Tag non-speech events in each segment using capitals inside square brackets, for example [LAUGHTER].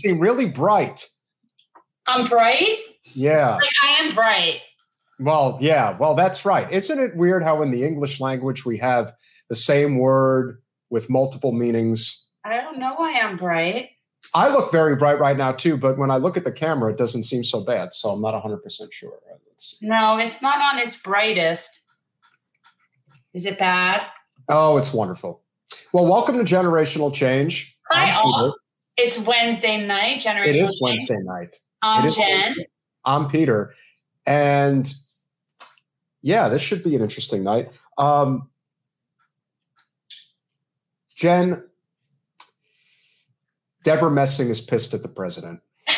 seem really bright. I'm bright. Yeah. Like I am bright. Well, yeah. Well, that's right. Isn't it weird how in the English language we have the same word with multiple meanings? I don't know why I'm bright. I look very bright right now too, but when I look at the camera, it doesn't seem so bad. So I'm not 100% sure. Uh, no, it's not on its brightest. Is it bad? Oh, it's wonderful. Well, welcome to Generational Change. Hi, all. It's Wednesday night. Generational. It is Change. Wednesday night. I'm It Jen. I'm Peter, and yeah, this should be an interesting night. Um, Jen, Debra Messing is pissed at the president. [LAUGHS]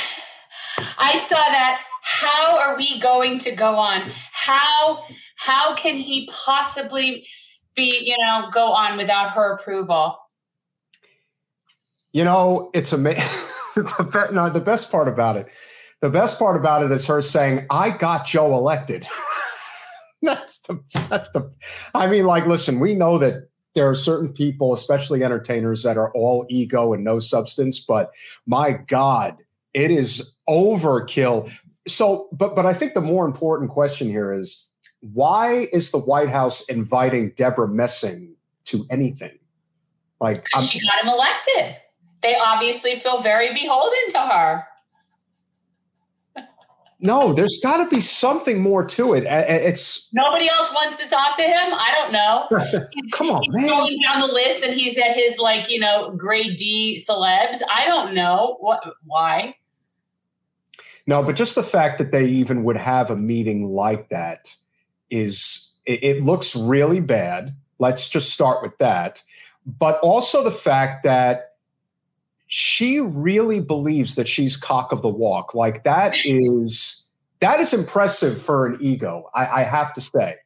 I saw that. How are we going to go on? How how can he possibly be, you know, go on without her approval? You know, it's amazing. [LAUGHS] no, the best part about it, the best part about it is her saying, "I got Joe elected." [LAUGHS] that's the that's the. I mean, like, listen, we know that there are certain people, especially entertainers, that are all ego and no substance. But my God, it is overkill. So, but but I think the more important question here is why is the White House inviting Debra Messing to anything? Like, She got him elected. They obviously feel very beholden to her. no, there's got to be something more to it. It's Nobody else wants to talk to him. I don't know. [LAUGHS] come on, He's man. going down the list and he's at his like, you know, grade D celebs. I don't know what why. No, but just the fact that they even would have a meeting like that is it, it looks really bad. Let's just start with that. But also the fact that she really believes that she's cock of the walk. Like that is that is impressive for an ego. I, I have to say.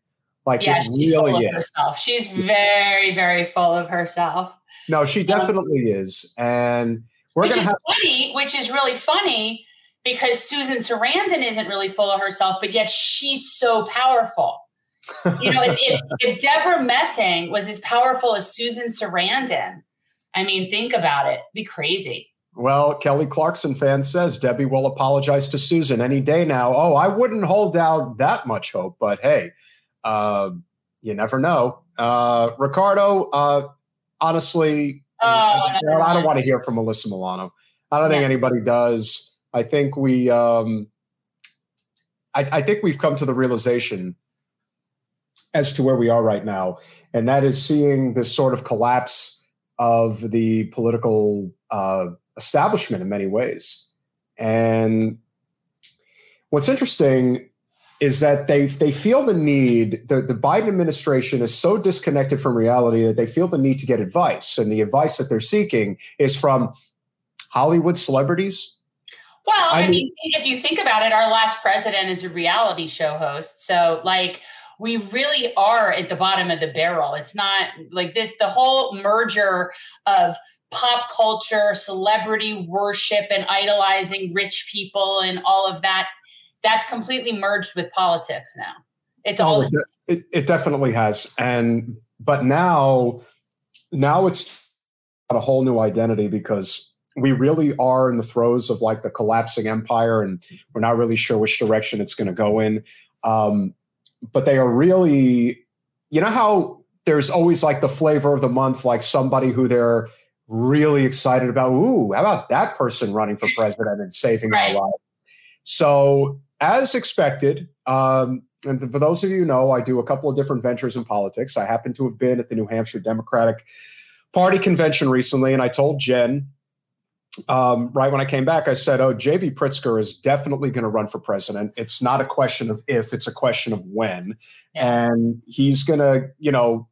Like Yeah, it she's full really of is. herself. She's very, very full of herself. No, she um, definitely is. And we're which is have funny, which is really funny because Susan Sarandon isn't really full of herself, but yet she's so powerful. You know, if, if, [LAUGHS] if Debra Messing was as powerful as Susan Sarandon, I mean, think about it. Be crazy. Well, Kelly Clarkson fan says Debbie will apologize to Susan any day now. Oh, I wouldn't hold out that much hope, but hey, uh, you never know. Uh, Ricardo, uh, honestly, Oh, I, never I don't want to hear from Alyssa Milano. I don't think anybody does. I think we, um, I, I think we've come to the realization as to where we are right now, and that is seeing this sort of collapse of the political uh, establishment in many ways. And what's interesting is that they they feel the need. The, the Biden administration is so disconnected from reality that they feel the need to get advice, and the advice that they're seeking is from Hollywood celebrities. Well, I, I mean, if you think about it, our last president is a reality show host. So, like, we really are at the bottom of the barrel. It's not like this, the whole merger of pop culture, celebrity worship, and idolizing rich people and all of that, that's completely merged with politics now. It's all the Oh, it, it definitely has, and but now, now it's got a whole new identity because we really are in the throes of like the collapsing empire, and we're not really sure which direction it's going to go in. Um, but they are really, you know how there's always like the flavor of the month, like somebody who they're really excited about. Ooh, how about that person running for president and saving Right. our lives? So, as expected, um, and for those of you who know, I do a couple of different ventures in politics. I happen to have been at the New Hampshire Democratic Party convention recently, and I told Jen um, right when I came back, I said, "Oh, JB Pritzker is definitely going to run for president. It's not a question of if; it's a question of when." Yeah. And he's going to, you know,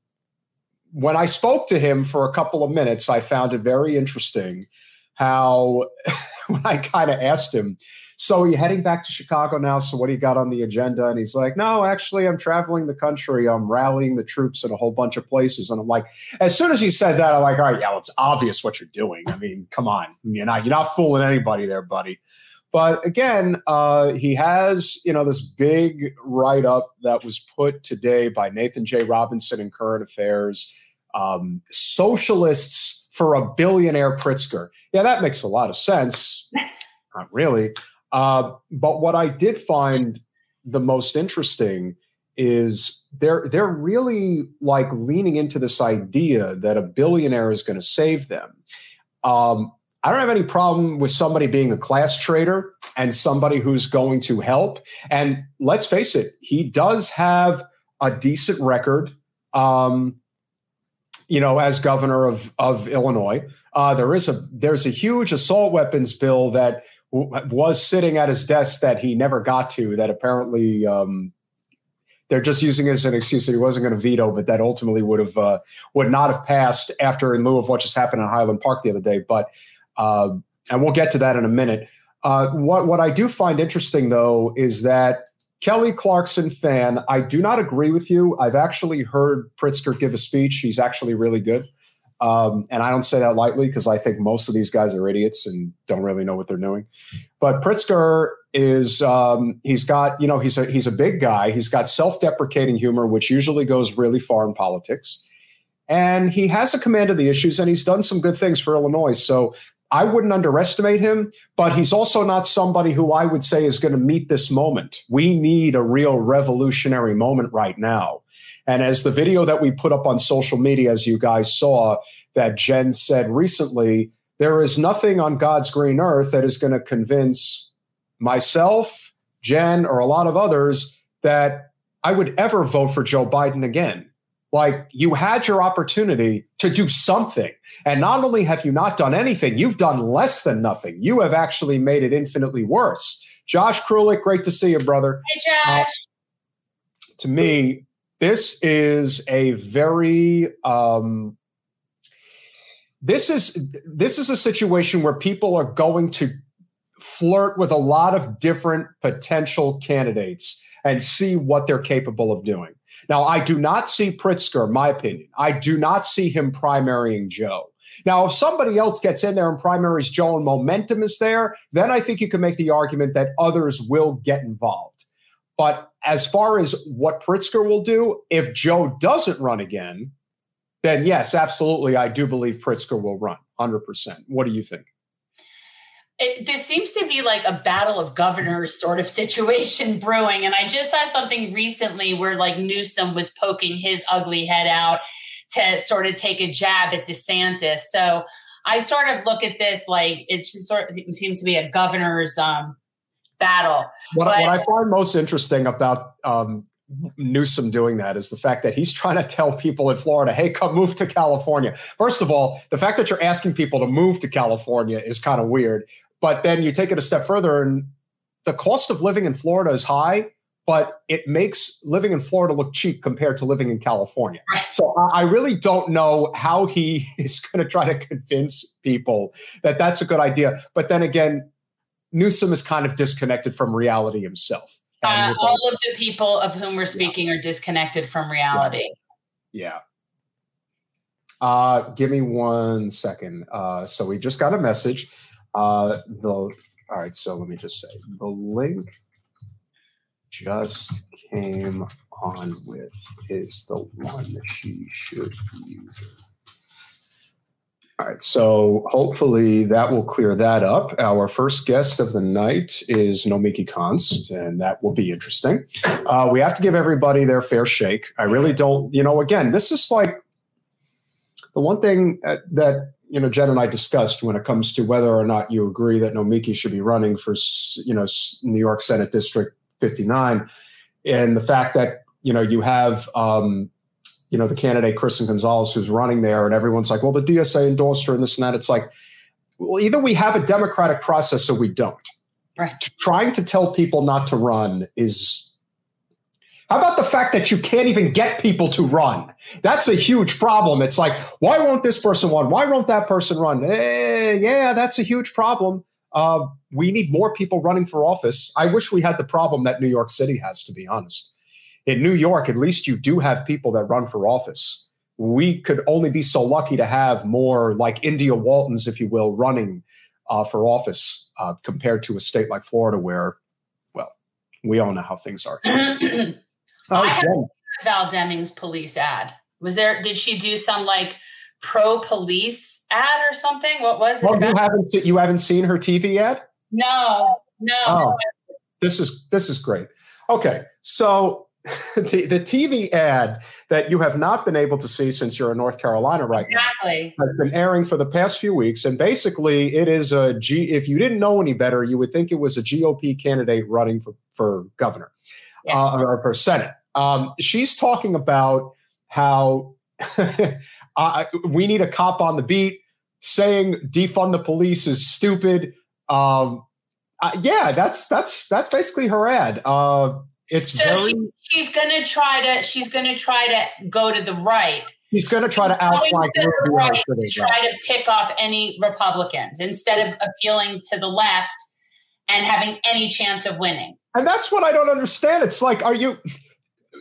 when I spoke to him for a couple of minutes, I found it very interesting how [LAUGHS] when I kind of asked him, "So are you heading back to Chicago now? So what do you got on the agenda?" And he's like, "No, actually, I'm traveling the country. I'm rallying the troops in a whole bunch of places." And I'm like, as soon as he said that, I'm like, "All right, yeah, well, it's obvious what you're doing. I mean, come on, you're not you're not fooling anybody there, buddy." But again, uh, he has you know this big write up that was put today by Nathan J. Robinson in Current Affairs. Um, socialists for a billionaire Pritzker. Yeah, that makes a lot of sense. Not really. Uh, but what I did find the most interesting is they're they're really like leaning into this idea that a billionaire is going to save them. Um, I don't have any problem with somebody being a class trader and somebody who's going to help. And let's face it, he does have a decent record. Um, you know, as governor of of Illinois, uh, there is a there's a huge assault weapons bill that was sitting at his desk that he never got to. That apparently um, they're just using as an excuse that he wasn't going to veto, but that ultimately would have uh, would not have passed after in lieu of what just happened in Highland Park the other day. But uh, and we'll get to that in a minute. Uh, what what I do find interesting though is that Kelly Clarkson fan. I do not agree with you. I've actually heard Pritzker give a speech. He's actually really good. Um, and I don't say that lightly because I think most of these guys are idiots and don't really know what they're doing. But Pritzker is um, he's got you know he's a he's a big guy. He's got self-deprecating humor, which usually goes really far in politics, and he has a command of the issues, and he's done some good things for Illinois. So I wouldn't underestimate him, but he's also not somebody who I would say is going to meet this moment. We need a real revolutionary moment right now. And as the video that we put up on social media, as you guys saw, that Jen said recently, there is nothing on God's green earth that is going to convince myself, Jen, or a lot of others that I would ever vote for Joe Biden again. Like you had your opportunity to do something. And not only have you not done anything, you've done less than nothing. You have actually made it infinitely worse. Josh Krulik, great to see you, brother. Hey, Josh. Uh, to me, this is a very um, this is this is a situation where people are going to flirt with a lot of different potential candidates and see what they're capable of doing. Now, I do not see Pritzker, my opinion. I do not see him primarying Joe. Now, if somebody else gets in there and primaries Joe and momentum is there, then I think you can make the argument that others will get involved. But as far as what Pritzker will do, if Joe doesn't run again, then yes, absolutely, I do believe Pritzker will run 100%. What do you think? It, this seems to be like a battle of governors sort of situation [LAUGHS] brewing. And I just saw something recently where like Newsom was poking his ugly head out to sort of take a jab at DeSantis. So I sort of look at this like it's just sort of it seems to be a governor's um, battle. What, but, what I find most interesting about um, Newsom doing that is the fact that he's trying to tell people in Florida, hey, come move to California. First of all, the fact that you're asking people to move to California is kind of weird. But then you take it a step further, and the cost of living in Florida is high, but it makes living in Florida look cheap compared to living in California. So I really don't know how he [LAUGHS] is going to try to convince people that that's a good idea. But then again, Newsom is kind of disconnected from reality himself. Uh, all of the people of whom we're speaking yeah. are disconnected from reality. Yeah. Uh, give me one second. Uh, so we just got a message. Uh, the all right. So let me just say the link just came on with is the one that she should be using. All right, so hopefully that will clear that up. Our first guest of the night is Nomiki Konst, and that will be interesting. Uh, we have to give everybody their fair shake. I really don't, you know, again, this is like the one thing uh, that, you know, Jen and I discussed when it comes to whether or not you agree that Nomiki should be running for, you know, New York Senate District 59, and the fact that, you know, you have, um, you know, the candidate Kristen Gonzalez who's running there, and everyone's like, well, the DSA endorsed her and this and that. It's like, well, either we have a democratic process or we don't. Right. Trying to tell people not to run is. How about the fact that you can't even get people to run? That's a huge problem. It's like, why won't this person run? Why won't that person run? Eh, yeah, that's a huge problem. Uh, we need more people running for office. I wish we had the problem that New York City has, to be honest in New York, at least you do have people that run for office. We could only be so lucky to have more like India Waltons, if you will, running uh, for office uh, compared to a state like Florida, where, well, we all know how things are. [CLEARS THROAT] oh, Val Demings police ad. Was there? Did she do some like pro police ad or something. What was it? Oh, you haven't you haven't seen her TV ad? No, no. Oh, this is this is great. Okay, so [LAUGHS] the, the TV ad that you have not been able to see since you're in North Carolina right exactly. now has been airing for the past few weeks. And basically, it is a G. If you didn't know any better, you would think it was a GOP candidate running for, for governor yeah. uh, or for Senate. Um, she's talking about how [LAUGHS] uh, we need a cop on the beat, saying defund the police is stupid. Um, uh, yeah, that's that's that's basically her ad. Uh, it's so very, she, she's going to try to she's going to try to go to the right. She's going to try to outflank the right, try to pick off any Republicans instead of appealing to the left and having any chance of winning. And that's what I don't understand. It's like, are you?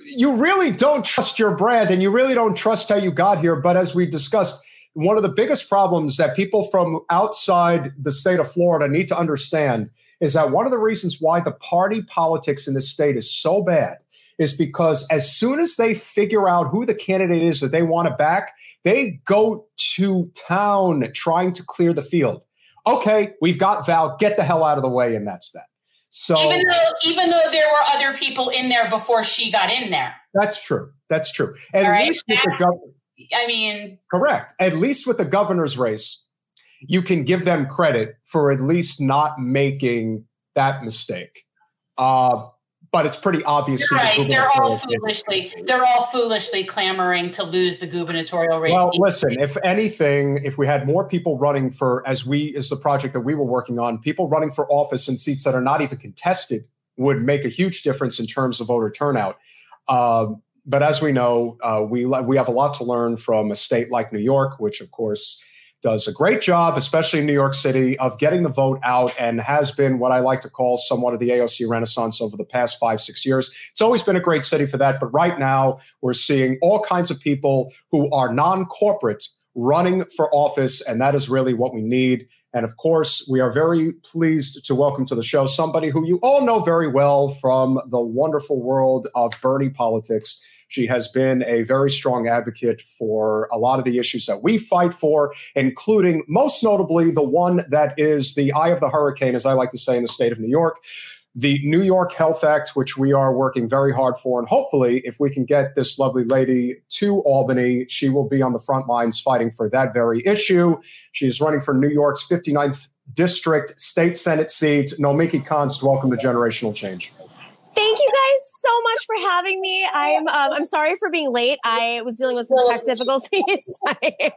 You really don't trust your brand, and you really don't trust how you got here. But as we discussed, one of the biggest problems that people from outside the state of Florida need to understand is that one of the reasons why the party politics in this state is so bad is because as soon as they figure out who the candidate is that they want to back, they go to town trying to clear the field. Okay, we've got Val, get the hell out of the way, and that's that. So even though even though there were other people in there before she got in there. That's true. That's true. At right? least with the governor. I mean correct. At least with the governor's race, you can give them credit for at least not making that mistake. Uh, but it's pretty obvious. right. The they're all foolishly. They're all foolishly clamoring to lose the gubernatorial race. Well, listen. If anything, if we had more people running for, as we is the project that we were working on, people running for office in seats that are not even contested would make a huge difference in terms of voter turnout. Um, but as we know, uh, we we have a lot to learn from a state like New York, which of course does a great job, especially in New York City, of getting the vote out and has been what I like to call somewhat of the AOC renaissance over the past five, six years. It's always been a great city for that. But right now, we're seeing all kinds of people who are non corporate running for office, and that is really what we need. And of course, we are very pleased to welcome to the show somebody who you all know very well from the wonderful world of Bernie politics. She has been a very strong advocate for a lot of the issues that we fight for, including most notably the one that is the eye of the hurricane, as I like to say, in the state of New York the New York Health Act, which we are working very hard for. And hopefully, if we can get this lovely lady to Albany, she will be on the front lines fighting for that very issue. She's running for New York's 59th District State Senate seat. Nomiki Konst, welcome to Generational Change. Thank you guys so much for having me. I'm um, I'm sorry for being late. I was dealing with some tech difficulties. [LAUGHS] I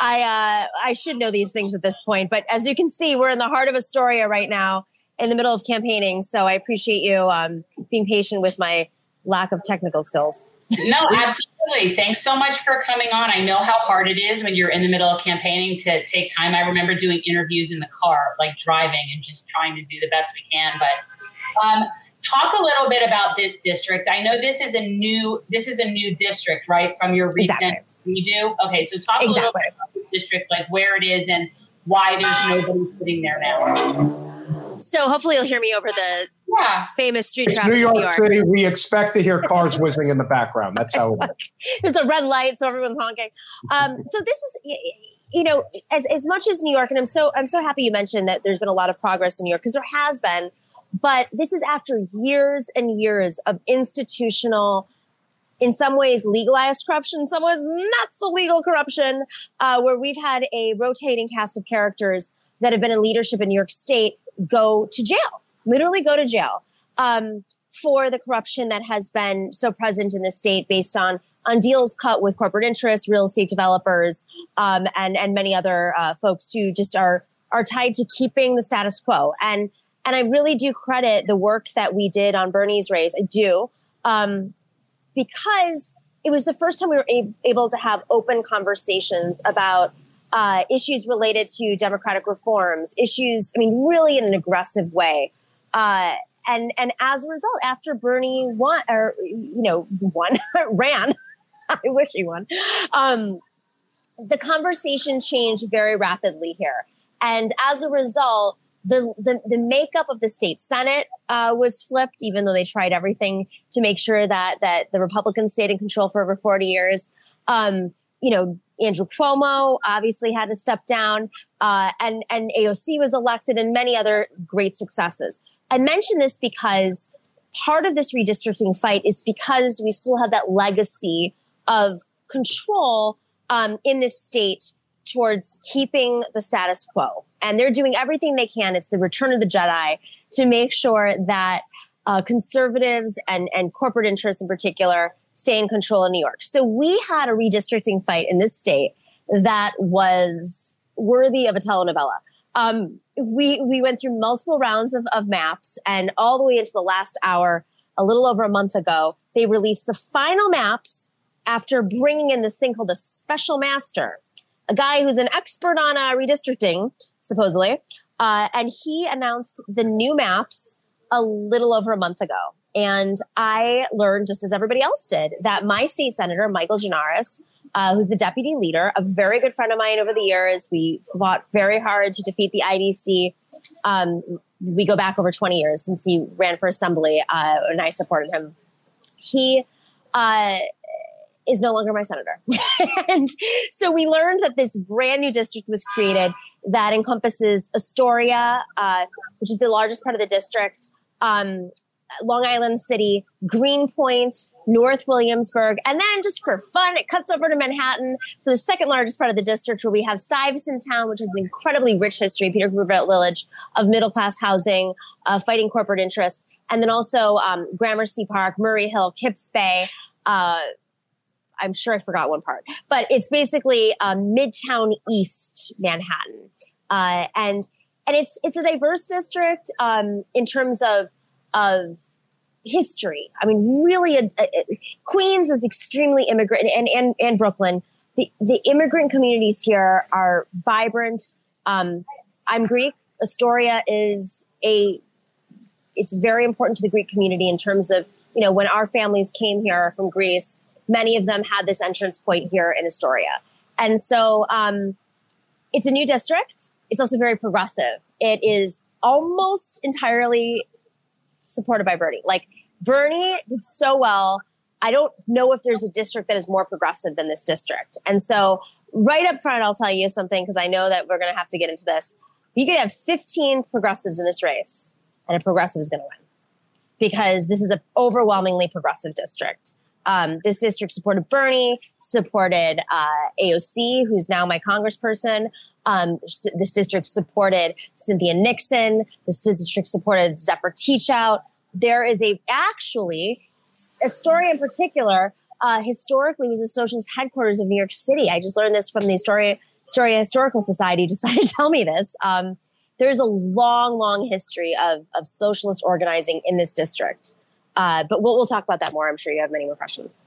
I, uh, I should know these things at this point, but as you can see, we're in the heart of Astoria right now, in the middle of campaigning. So I appreciate you um, being patient with my lack of technical skills. no, absolutely. Thanks so much for coming on. I know how hard it is when you're in the middle of campaigning to take time. I remember doing interviews in the car, like driving and just trying to do the best we can. But um, talk a little bit about this district. I know this is a new this is a new district, right? From your recent exactly. you do okay. So talk exactly. a little bit about the district, like where it is and why there's nobody sitting there now. So hopefully you'll hear me over the yeah. famous street it's traffic. New York, New York, City. We expect to hear cars whizzing in the background. That's how. it works. [LAUGHS] There's a red light, so everyone's honking. Um, so this is, you know, as as much as New York, and I'm so I'm so happy you mentioned that there's been a lot of progress in New York because there has been but this is after years and years of institutional, in some ways legalized corruption, some ways not so legal corruption, uh, where we've had a rotating cast of characters that have been in leadership in New York State go to jail, literally go to jail um, for the corruption that has been so present in the state based on on deals cut with corporate interests, real estate developers, um, and and many other uh, folks who just are are tied to keeping the status quo. And and I really do credit the work that we did on Bernie's race. I do. Um, because it was the first time we were able to have open conversations about uh, issues related to democratic reforms, issues, I mean, really in an aggressive way. Uh, and, and as a result, after Bernie won, or, you know, won, [LAUGHS] ran, [LAUGHS] I wish he won, um, the conversation changed very rapidly here. And as a result, the, the, the makeup of the state senate uh, was flipped, even though they tried everything to make sure that that the Republicans stayed in control for over 40 years. Um, you know, Andrew Cuomo obviously had to step down, uh, and and AOC was elected, and many other great successes. I mention this because part of this redistricting fight is because we still have that legacy of control um, in this state towards keeping the status quo. And they're doing everything they can. It's the return of the Jedi to make sure that uh, conservatives and, and corporate interests in particular stay in control in New York. So we had a redistricting fight in this state that was worthy of a telenovela. Um, we we went through multiple rounds of, of maps, and all the way into the last hour, a little over a month ago, they released the final maps after bringing in this thing called a special master, a guy who's an expert on uh, redistricting, supposedly, uh, and he announced the new maps a little over a month ago. And I learned, just as everybody else did, that my state senator, Michael Gianaris, uh, who's the deputy leader, a very good friend of mine over the years. We fought very hard to defeat the IDC. Um, we go back over 20 years since he ran for assembly, uh, and I supported him. He uh, is no longer my senator. [LAUGHS] and so we learned that this brand new district was created that encompasses Astoria, uh, which is the largest part of the district, um, Long Island City, Greenpoint, North Williamsburg, and then just for fun, it cuts over to Manhattan for the second largest part of the district, where we have Stuyvesant Town, which has an incredibly rich history, Peter Cooper Village of middle class housing, uh, fighting corporate interests, and then also um, Gramercy Park, Murray Hill, Kips Bay. Uh, I'm sure I forgot one part, but it's basically um, Midtown East Manhattan, uh, and and it's it's a diverse district um, in terms of of history. I mean, really, a, a, Queens is extremely immigrant, and and and Brooklyn. The the immigrant communities here are vibrant. Um, I'm Greek. Astoria is a. It's very important to the Greek community in terms of you know when our families came here from Greece, many of them had this entrance point here in Astoria, and so um, it's a new district. It's also very progressive. It is almost entirely supported by Bernie. Like Bernie did so well. I don't know if there's a district that is more progressive than this district. And so, right up front, I'll tell you something because I know that we're going to have to get into this. You could have 15 progressives in this race, and a progressive is going to win because this is an overwhelmingly progressive district. Um, this district supported Bernie, supported uh, AOC, who's now my congressperson. Um, this district supported Cynthia Nixon. This district supported Zephyr Teachout. There is a actually a story in particular. Uh, historically, was the socialist headquarters of New York City. I just learned this from the Astoria, Astoria Historical Society. [LAUGHS] Decided to tell me this. Um, there's a long, long history of of socialist organizing in this district. Uh, but we'll, we'll talk about that more. I'm sure you have many more questions.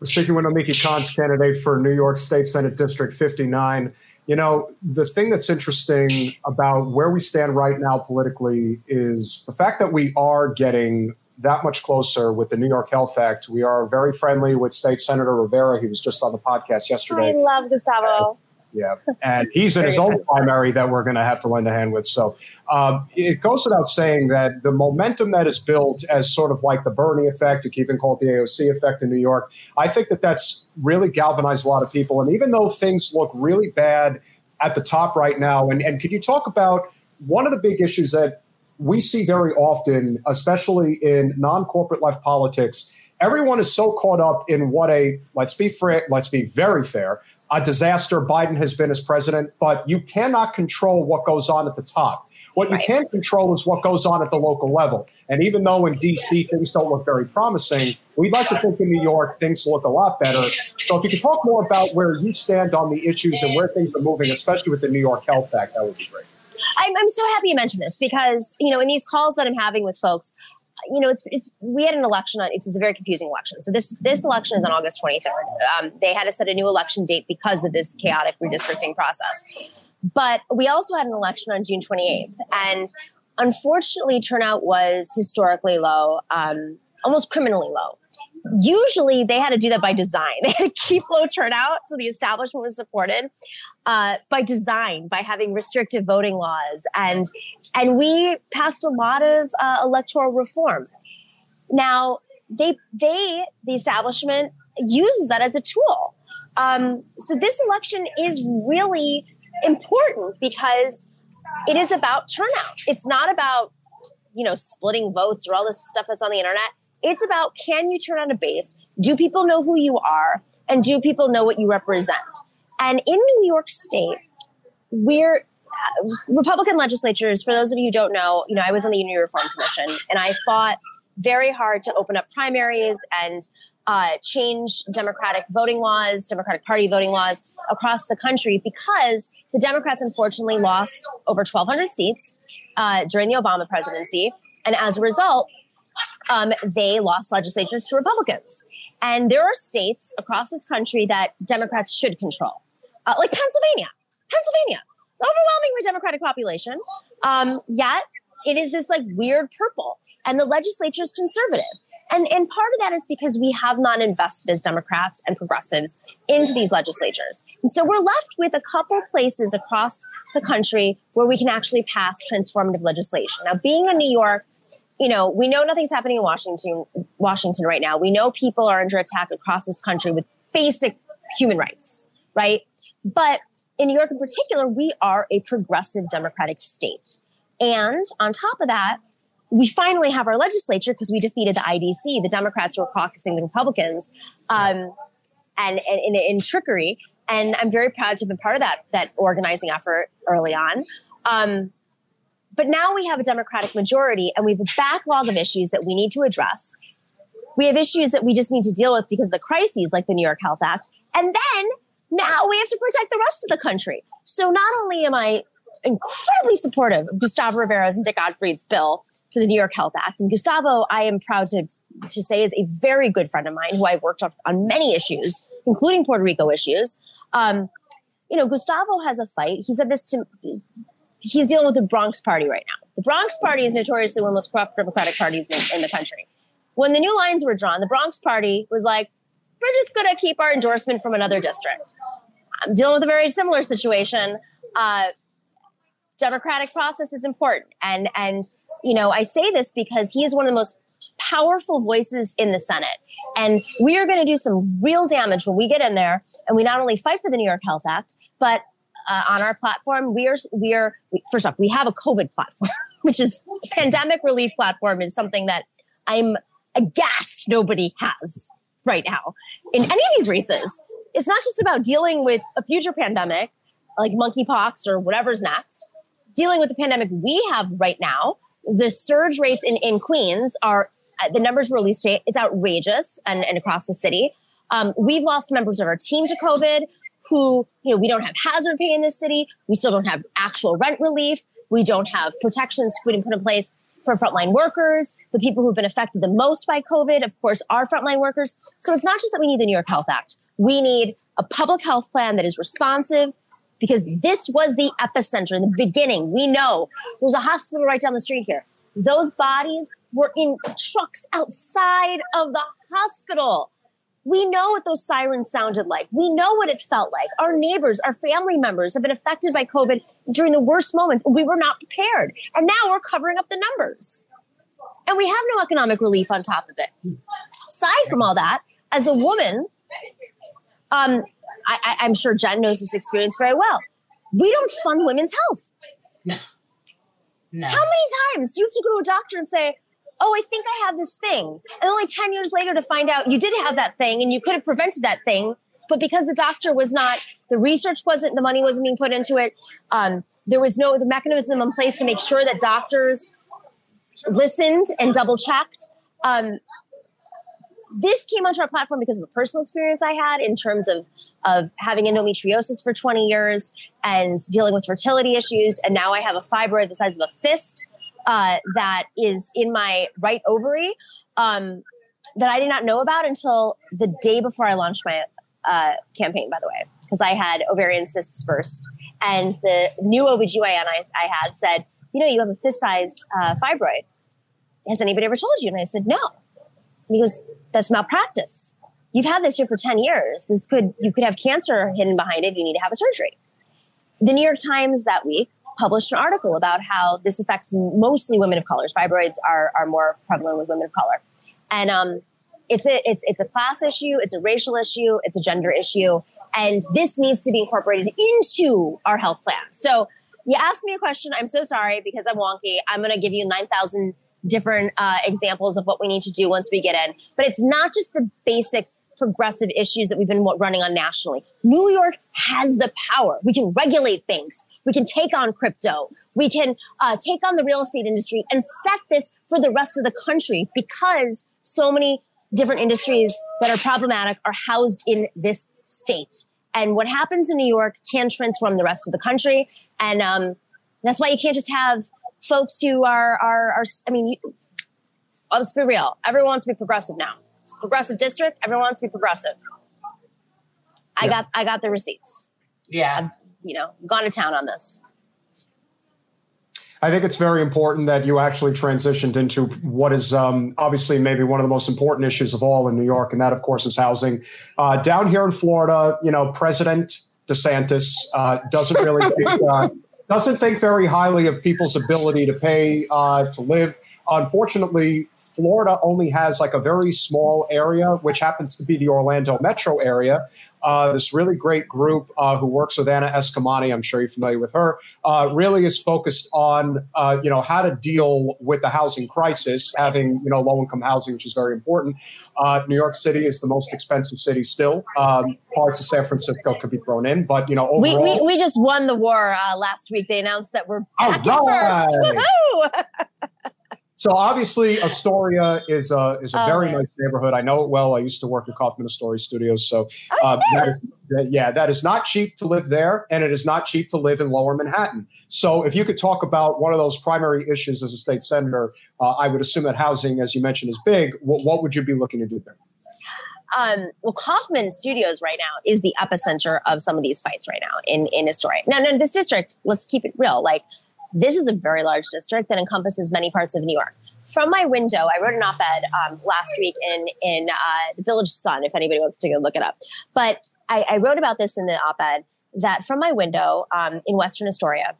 We're speaking with Nomiki Konst, candidate for New York State Senate District 59. You know, the thing that's interesting about where we stand right now politically is the fact that we are getting that much closer with the New York Health Act. We are very friendly with State Senator Rivera. He was just on the podcast yesterday. I love Gustavo. Yeah, and he's in his own [LAUGHS] primary that we're going to have to lend a hand with. So um, it goes without saying that the momentum that is built as sort of like the Bernie effect, you even call it the AOC effect in New York, I think that that's really galvanized a lot of people. And even though things look really bad at the top right now, and, and could you talk about one of the big issues that we see very often, especially in non-corporate left politics, everyone is so caught up in what a let's be fair, let's be very fair, a disaster Biden has been as president, but you cannot control what goes on at the top. What you can control is what goes on at the local level. And even though in DC things don't look very promising, we'd like to think in New York things look a lot better. So if you could talk more about where you stand on the issues and where things are moving, especially with the New York Health Act, that would be great. I'm, I'm so happy you mentioned this because, you know, in these calls that I'm having with folks, you know, it's it's we had an election on it's a very confusing election. So this this election is on August 23rd. Um, they had to set a new election date because of this chaotic redistricting process. But we also had an election on June 28th, and unfortunately, turnout was historically low, um, almost criminally low usually they had to do that by design. [LAUGHS] They had to keep low turnout so the establishment was supported uh, by design, by having restrictive voting laws, and and we passed a lot of uh, electoral reform. Now they they the establishment uses that as a tool. Um, so this election is really important because it is about turnout. It's not about you know splitting votes or all this stuff that's on the internet. It's about can you turn on a base? Do people know who you are? And do people know what you represent? And in New York State, we're uh, Republican legislatures, for those of you who don't know, you know, I was on the Unity Reform Commission and I fought very hard to open up primaries and uh, change Democratic voting laws, Democratic Party voting laws across the country because the Democrats unfortunately lost over 1,200 seats uh, during the Obama presidency. And as a result, um, they lost legislatures to Republicans. And there are states across this country that Democrats should control, uh, like Pennsylvania. Pennsylvania, it's overwhelmingly Democratic population. Um, yet it is this like weird purple, and the legislature is conservative. And, and part of that is because we have not invested as Democrats and progressives into these legislatures. And so we're left with a couple places across the country where we can actually pass transformative legislation. Now, being in New York, you know, we know nothing's happening in Washington, Washington right now. We know people are under attack across this country with basic human rights, right? But in New York in particular, we are a progressive democratic state. And on top of that, we finally have our legislature because we defeated the IDC, the Democrats were caucusing the Republicans, um, and, and in, in, trickery. And I'm very proud to have been part of that that organizing effort early on. Um, but now we have a Democratic majority, and we have a backlog of issues that we need to address. We have issues that we just need to deal with because of the crises, like the New York Health Act, and then now we have to protect the rest of the country. So not only am I incredibly supportive of Gustavo Rivera's and Dick Gottfried's bill for the New York Health Act. And Gustavo, I am proud to, to say, is a very good friend of mine who I worked on, on many issues, including Puerto Rico issues. Um, you know, Gustavo has a fight. He said this to, he's dealing with the Bronx Party right now. The Bronx Party is notoriously one of the most corrupt Democratic parties in, in the country. When the new lines were drawn, the Bronx Party was like, we're just going to keep our endorsement from another district. I'm dealing with a very similar situation. Uh, democratic process is important, and and you know, I say this because he is one of the most powerful voices in the Senate. And we are going to do some real damage when we get in there and we not only fight for the New York Health Act, but uh, on our platform, we are, we are, first off, we have a COVID platform, [LAUGHS] which is pandemic relief platform is something that I'm aghast nobody has right now in any of these races. It's not just about dealing with a future pandemic like monkeypox or whatever's next, dealing with the pandemic we have right now, the surge rates in, in Queens are uh, the numbers released today. It's outrageous and, and across the city. Um, we've lost members of our team to COVID who, you know, we don't have hazard pay in this city. We still don't have actual rent relief. We don't have protections put in place for frontline workers. The people who've been affected the most by COVID, of course, are frontline workers. So it's not just that we need the New York Health Act. We need a public health plan that is responsive, because this was the epicenter in the beginning. We know there's a hospital right down the street here. Those bodies were in trucks outside of the hospital. We know what those sirens sounded like. We know what it felt like. Our neighbors, our family members have been affected by COVID during the worst moments. We were not prepared. And now we're covering up the numbers. And we have no economic relief on top of it. Aside from all that, as a woman, um, I, am sure Jen knows this experience very well. We don't fund women's health. No. no. How many times do you have to go to a doctor and say, Oh, I think I have this thing. And only 10 years later to find out you did have that thing and you could have prevented that thing. But because the doctor was not, the research wasn't, the money wasn't being put into it, um, there was no the mechanism in place to make sure that doctors listened and double checked. Um, this came onto our platform because of a personal experience I had in terms of of having endometriosis for 20 years and dealing with fertility issues. And now I have a fibroid the size of a fist uh, that is in my right ovary um, that I did not know about until the day before I launched my uh, campaign, by the way, because I had ovarian cysts first. And the new OBGYN I, I had said, you know, you have a fist sized uh, fibroid. Has anybody ever told you? And I said, no. And he goes, that's malpractice. You've had this here for 10 years. This could, you could have cancer hidden behind it. You need to have a surgery. The New York Times that week published an article about how this affects mostly women of color. Fibroids are, are more prevalent with women of color. And um, it's, a, it's, it's a class issue, it's a racial issue, it's a gender issue. And this needs to be incorporated into our health plan. So you asked me a question. I'm so sorry because I'm wonky. I'm going to give you 9,000 different uh, examples of what we need to do once we get in. But it's not just the basic progressive issues that we've been running on nationally. New York has the power. We can regulate banks. We can take on crypto. We can uh, take on the real estate industry and set this for the rest of the country because so many different industries that are problematic are housed in this state. And what happens in New York can transform the rest of the country. And um, that's why you can't just have folks who are, are, are I mean, you, let's be real. Everyone wants to be progressive now. It's progressive district. Everyone wants to be progressive. I yeah. got, I got the receipts. Yeah. I've, you know, gone to town on this. I think it's very important that you actually transitioned into what is um, obviously maybe one of the most important issues of all in New York, and that, of course, is housing. Uh, down here in Florida, you know, President DeSantis uh, doesn't really think, [LAUGHS] uh, doesn't think very highly of people's ability to pay uh, to live. Unfortunately, Florida only has like a very small area, which happens to be the Orlando metro area. Uh, this really great group uh, who works with Anna Eskamani, I'm sure you're familiar with her, uh, really is focused on uh, you know how to deal with the housing crisis, having you know low income housing, which is very important. Uh, New York City is the most expensive city still. Um, parts of San Francisco could be thrown in, but you know overall, we, we, we just won the war uh, last week. They announced that we're back right. first. [LAUGHS] So obviously, Astoria is a is a oh, very man. nice neighborhood. I know it well. I used to work at Kaufman Astoria Studios. So oh, uh, that is, yeah, that is not cheap to live there, and it is not cheap to live in Lower Manhattan. So if you could talk about one of those primary issues as a state senator, uh, I would assume that housing, as you mentioned, is big. What, what would you be looking to do there? Um, well, Kaufman Studios right now is the epicenter of some of these fights right now in in Astoria. Now, now this district, let's keep it real. Like this is a very large district that encompasses many parts of New York. From my window, I wrote an op-ed um, last week in in uh, the Village Sun. If anybody wants to go look it up, but I, I wrote about this in the op-ed that from my window um, in Western Astoria,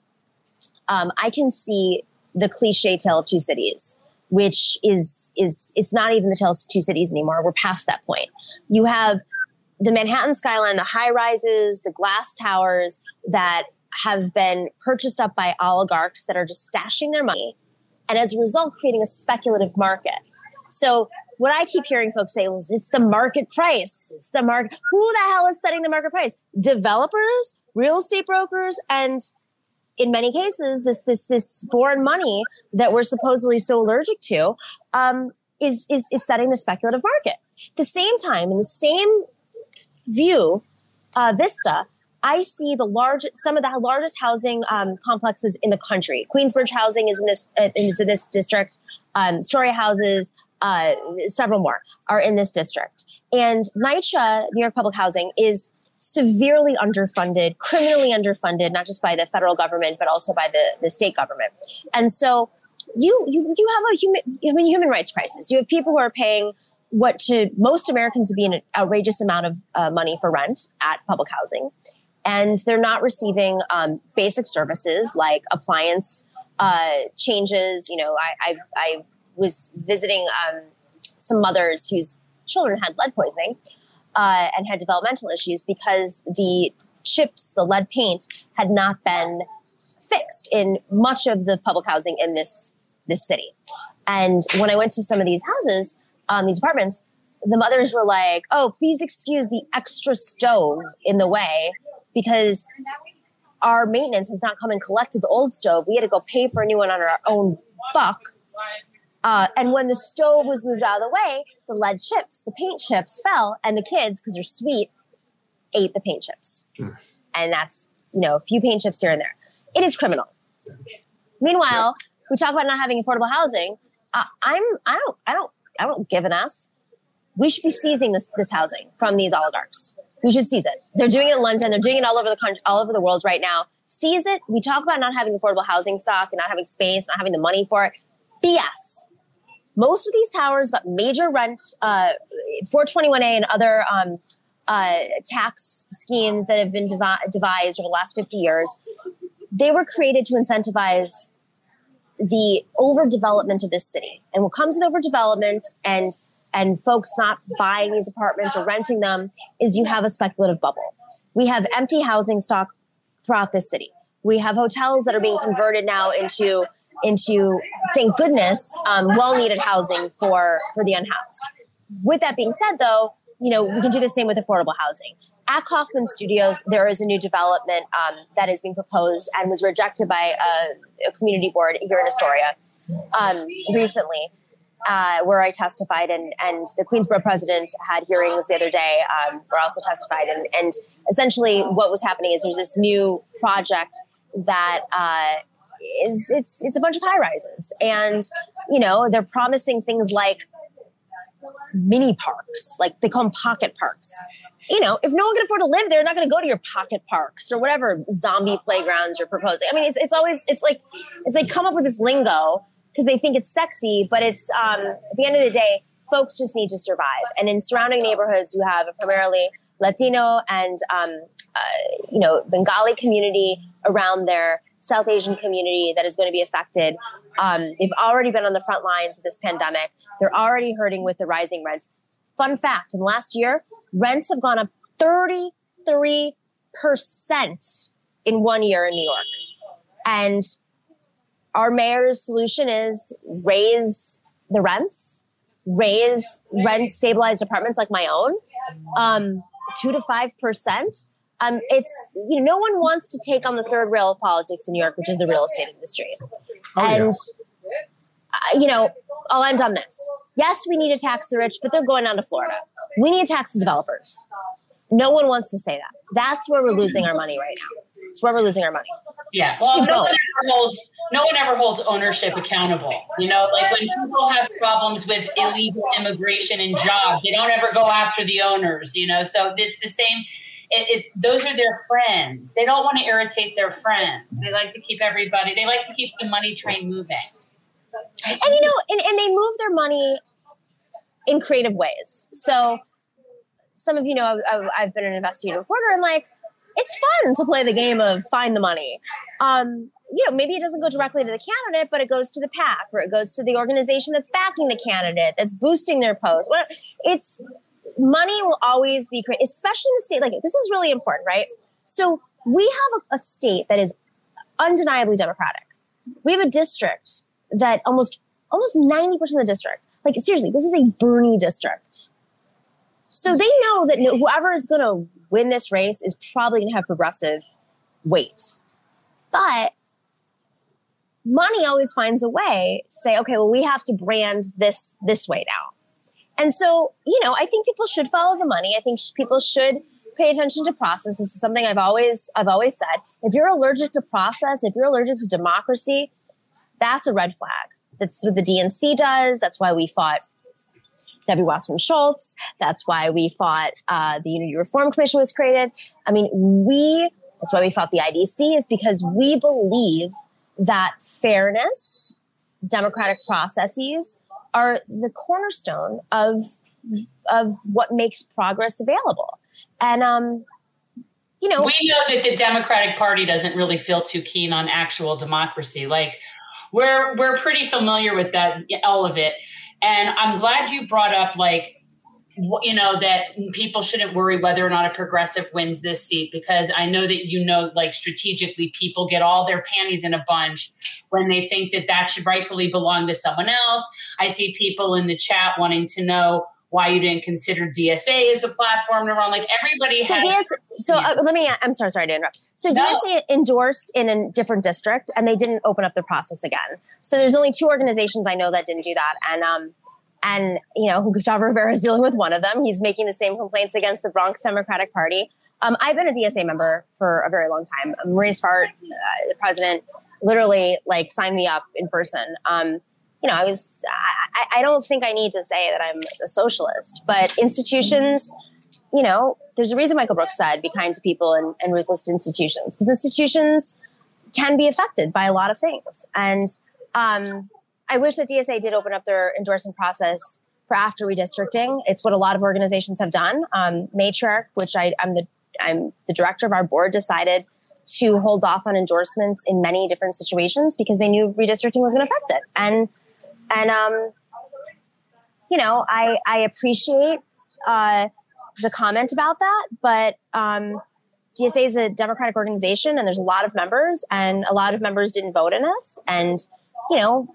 um, I can see the cliche tale of two cities, which is is it's not even the tale of two cities anymore. We're past that point. You have the Manhattan skyline, the high rises, the glass towers that have been purchased up by oligarchs that are just stashing their money and as a result creating a speculative market. So what I keep hearing folks say was it's the market price. It's the market. Who the hell is setting the market price? Developers, real estate brokers, and in many cases, this this this foreign money that we're supposedly so allergic to um, is, is is setting the speculative market. At the same time, in the same view, uh, Vista I see the large, some of the largest housing um, complexes in the country. Queensbridge Housing is in this uh, into this district. Um, Story houses, uh, several more are in this district. And NYCHA, New York Public Housing, is severely underfunded, criminally underfunded, not just by the federal government but also by the, the state government. And so you you you have a human I mean, human rights crisis. You have people who are paying what to most Americans would be an outrageous amount of uh, money for rent at public housing and they're not receiving um, basic services like appliance uh, changes. You know, I, I, I was visiting um, some mothers whose children had lead poisoning uh, and had developmental issues because the chips, the lead paint, had not been fixed in much of the public housing in this this city. And when I went to some of these houses, um, these apartments, the mothers were like, "Oh, please excuse the extra stove in the way because our maintenance has not come and collected the old stove. We had to go pay for a new one on our own buck. Uh, and when the stove was moved out of the way, the lead chips, the paint chips fell, and the kids, because they're sweet, ate the paint chips. Mm. And that's, you know, a few paint chips here and there. It is criminal. Meanwhile, we talk about not having affordable housing. Uh, I'm, I don't, I don't, I don't give an ass. We should be seizing this, this housing from these oligarchs. We should seize it. They're doing it in London. They're doing it all over the country, all over the world right now. Seize it. We talk about not having affordable housing stock and not having space, not having the money for it. BS. Most of these towers got major rent, uh, 421A and other um, uh, tax schemes that have been devi- devised over the last 50 years. They were created to incentivize the overdevelopment of this city. And what comes with overdevelopment and and folks not buying these apartments or renting them is you have a speculative bubble. We have empty housing stock throughout the city. We have hotels that are being converted now into into thank goodness um, well needed housing for for the unhoused. With that being said, though, you know we can do the same with affordable housing. At Kaufman Studios, there is a new development um, that is being proposed and was rejected by a, a community board here in Astoria um, recently uh, where I testified, and and the Queensboro president had hearings the other day, um, where I also testified, and and essentially what was happening is there's this new project that uh, is it's it's a bunch of high rises, and you know they're promising things like mini parks, like they call them pocket parks. You know, if no one can afford to live there, they're not going to go to your pocket parks or whatever zombie playgrounds you're proposing. I mean, it's it's always it's like it's like come up with this lingo because they think it's sexy, but it's um, at the end of the day, folks just need to survive. And in surrounding neighborhoods, you have a primarily Latino and um, uh, you know Bengali community around their South Asian community that is going to be affected. Um, they've already been on the front lines of this pandemic. They're already hurting with the rising rents. Fun fact: in the last year, rents have gone up thirty three percent in one year in New York, and our mayor's solution is raise the rents, raise rent stabilized apartments like my own, um, two to five percent. Um, it's you know no one wants to take on the third rail of politics in New York, which is the real estate industry, oh, and yeah. uh, you know I'll end on this. Yes, we need to tax the rich, but they're going down to Florida. We need to tax the developers. No one wants to say that. That's where we're losing our money right now. It's where we're losing our money. Yeah. Well, no one ever holds no one ever holds ownership accountable. You know, like when people have problems with illegal immigration and jobs, they don't ever go after the owners. You know, so it's the same. It, it's those are their friends. They don't want to irritate their friends. They like to keep everybody. They like to keep the money train moving. And you know, and, and they move their money in creative ways. So some of you know I've, I've been an investigative reporter, and like it's fun to play the game of find the money. Um, you know, maybe it doesn't go directly to the candidate, but it goes to the PAC or it goes to the organization that's backing the candidate, that's boosting their post. It's money will always be great, especially in a state like this is really important, right? So we have a, a state that is undeniably democratic. We have a district that almost almost 90% of the district, like seriously, this is a Bernie district. So they know that whoever is going to win this race is probably going to have progressive weight. But money always finds a way to say, okay, well, we have to brand this this way now. And so, you know, I think people should follow the money. I think people should pay attention to process. This is something I've always I've always said. If you're allergic to process, if you're allergic to democracy, that's a red flag. That's what the DNC does. That's why we fought Debbie Wasserman Schultz. That's why we fought uh, the Unity Reform Commission was created. I mean, we. That's why we fought the IDC is because we believe that fairness, democratic processes are the cornerstone of of what makes progress available. And um, you know, we know that the Democratic Party doesn't really feel too keen on actual democracy. Like we're we're pretty familiar with that all of it. And I'm glad you brought up like you know that people shouldn't worry whether or not a progressive wins this seat because I know that you know like strategically people get all their panties in a bunch when they think that that should rightfully belong to someone else. I see people in the chat wanting to know why you didn't consider DSA as a platform to run. Like everybody so has. DS, so uh, let me. I'm sorry, sorry to interrupt. So no. DSA endorsed in a different district, and they didn't open up the process again. So there's only two organizations I know that didn't do that, and um, and, you know, Gustavo Rivera is dealing with one of them. He's making the same complaints against the Bronx Democratic Party. Um, I've been a DSA member for a very long time. Maria Svart, uh, the president, literally like signed me up in person. Um, you know, I was, I, I don't think I need to say that I'm a socialist, but institutions, you know, there's a reason Michael Brooks said be kind to people and, and ruthless to institutions because institutions can be affected by a lot of things. And, um, I wish that DSA did open up their endorsement process for after redistricting. It's what a lot of organizations have done. Um, Matriarch, which I, am the I'm the director of our board, decided to hold off on endorsements in many different situations because they knew redistricting was going to affect it. And and um, you know, I I appreciate uh, the comment about that, but um, DSA is a Democratic organization and there's a lot of members, and a lot of members didn't vote in us. And, you know,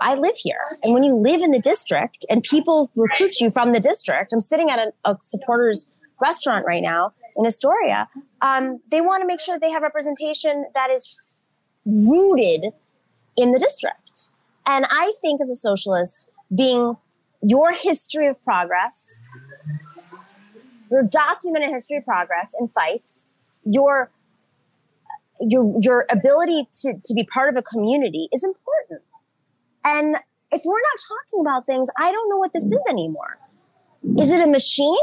I live here. And when you live in the district and people recruit you from the district, I'm sitting at a, a supporters restaurant right now in Astoria. Um, they want to make sure that they have representation that is rooted in the district. And I think as a socialist, being your history of progress, your documented history of progress and fights, your your your ability to, to be part of a community is important. And if we're not talking about things, I don't know what this is anymore. Is it a machine?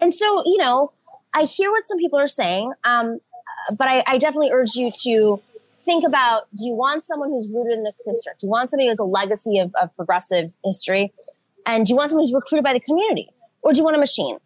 And so, you know, I hear what some people are saying, um, but I, I definitely urge you to think about do you want someone who's rooted in the district? Do you want somebody who has a legacy of, of progressive history? And do you want someone who's recruited by the community? Or do you want a machine?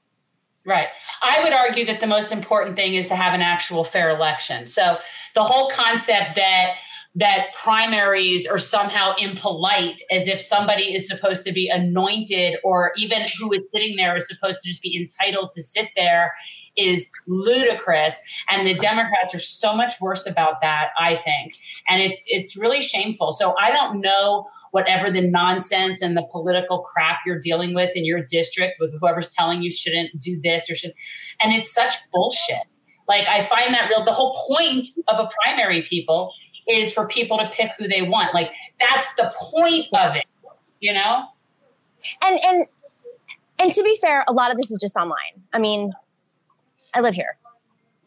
Right. I would argue that the most important thing is to have an actual fair election. So the whole concept that that primaries are somehow impolite as if somebody is supposed to be anointed or even who is sitting there is supposed to just be entitled to sit there is ludicrous and the democrats are so much worse about that i think. And it's it's really shameful. So i don't know whatever the nonsense and the political crap you're dealing with in your district with whoever's telling you shouldn't do this or should and it's such bullshit. Like i find that real the whole point of a primary people is for people to pick who they want. Like that's the point of it you know? And and and to be fair a lot of this is just online. I mean I live here.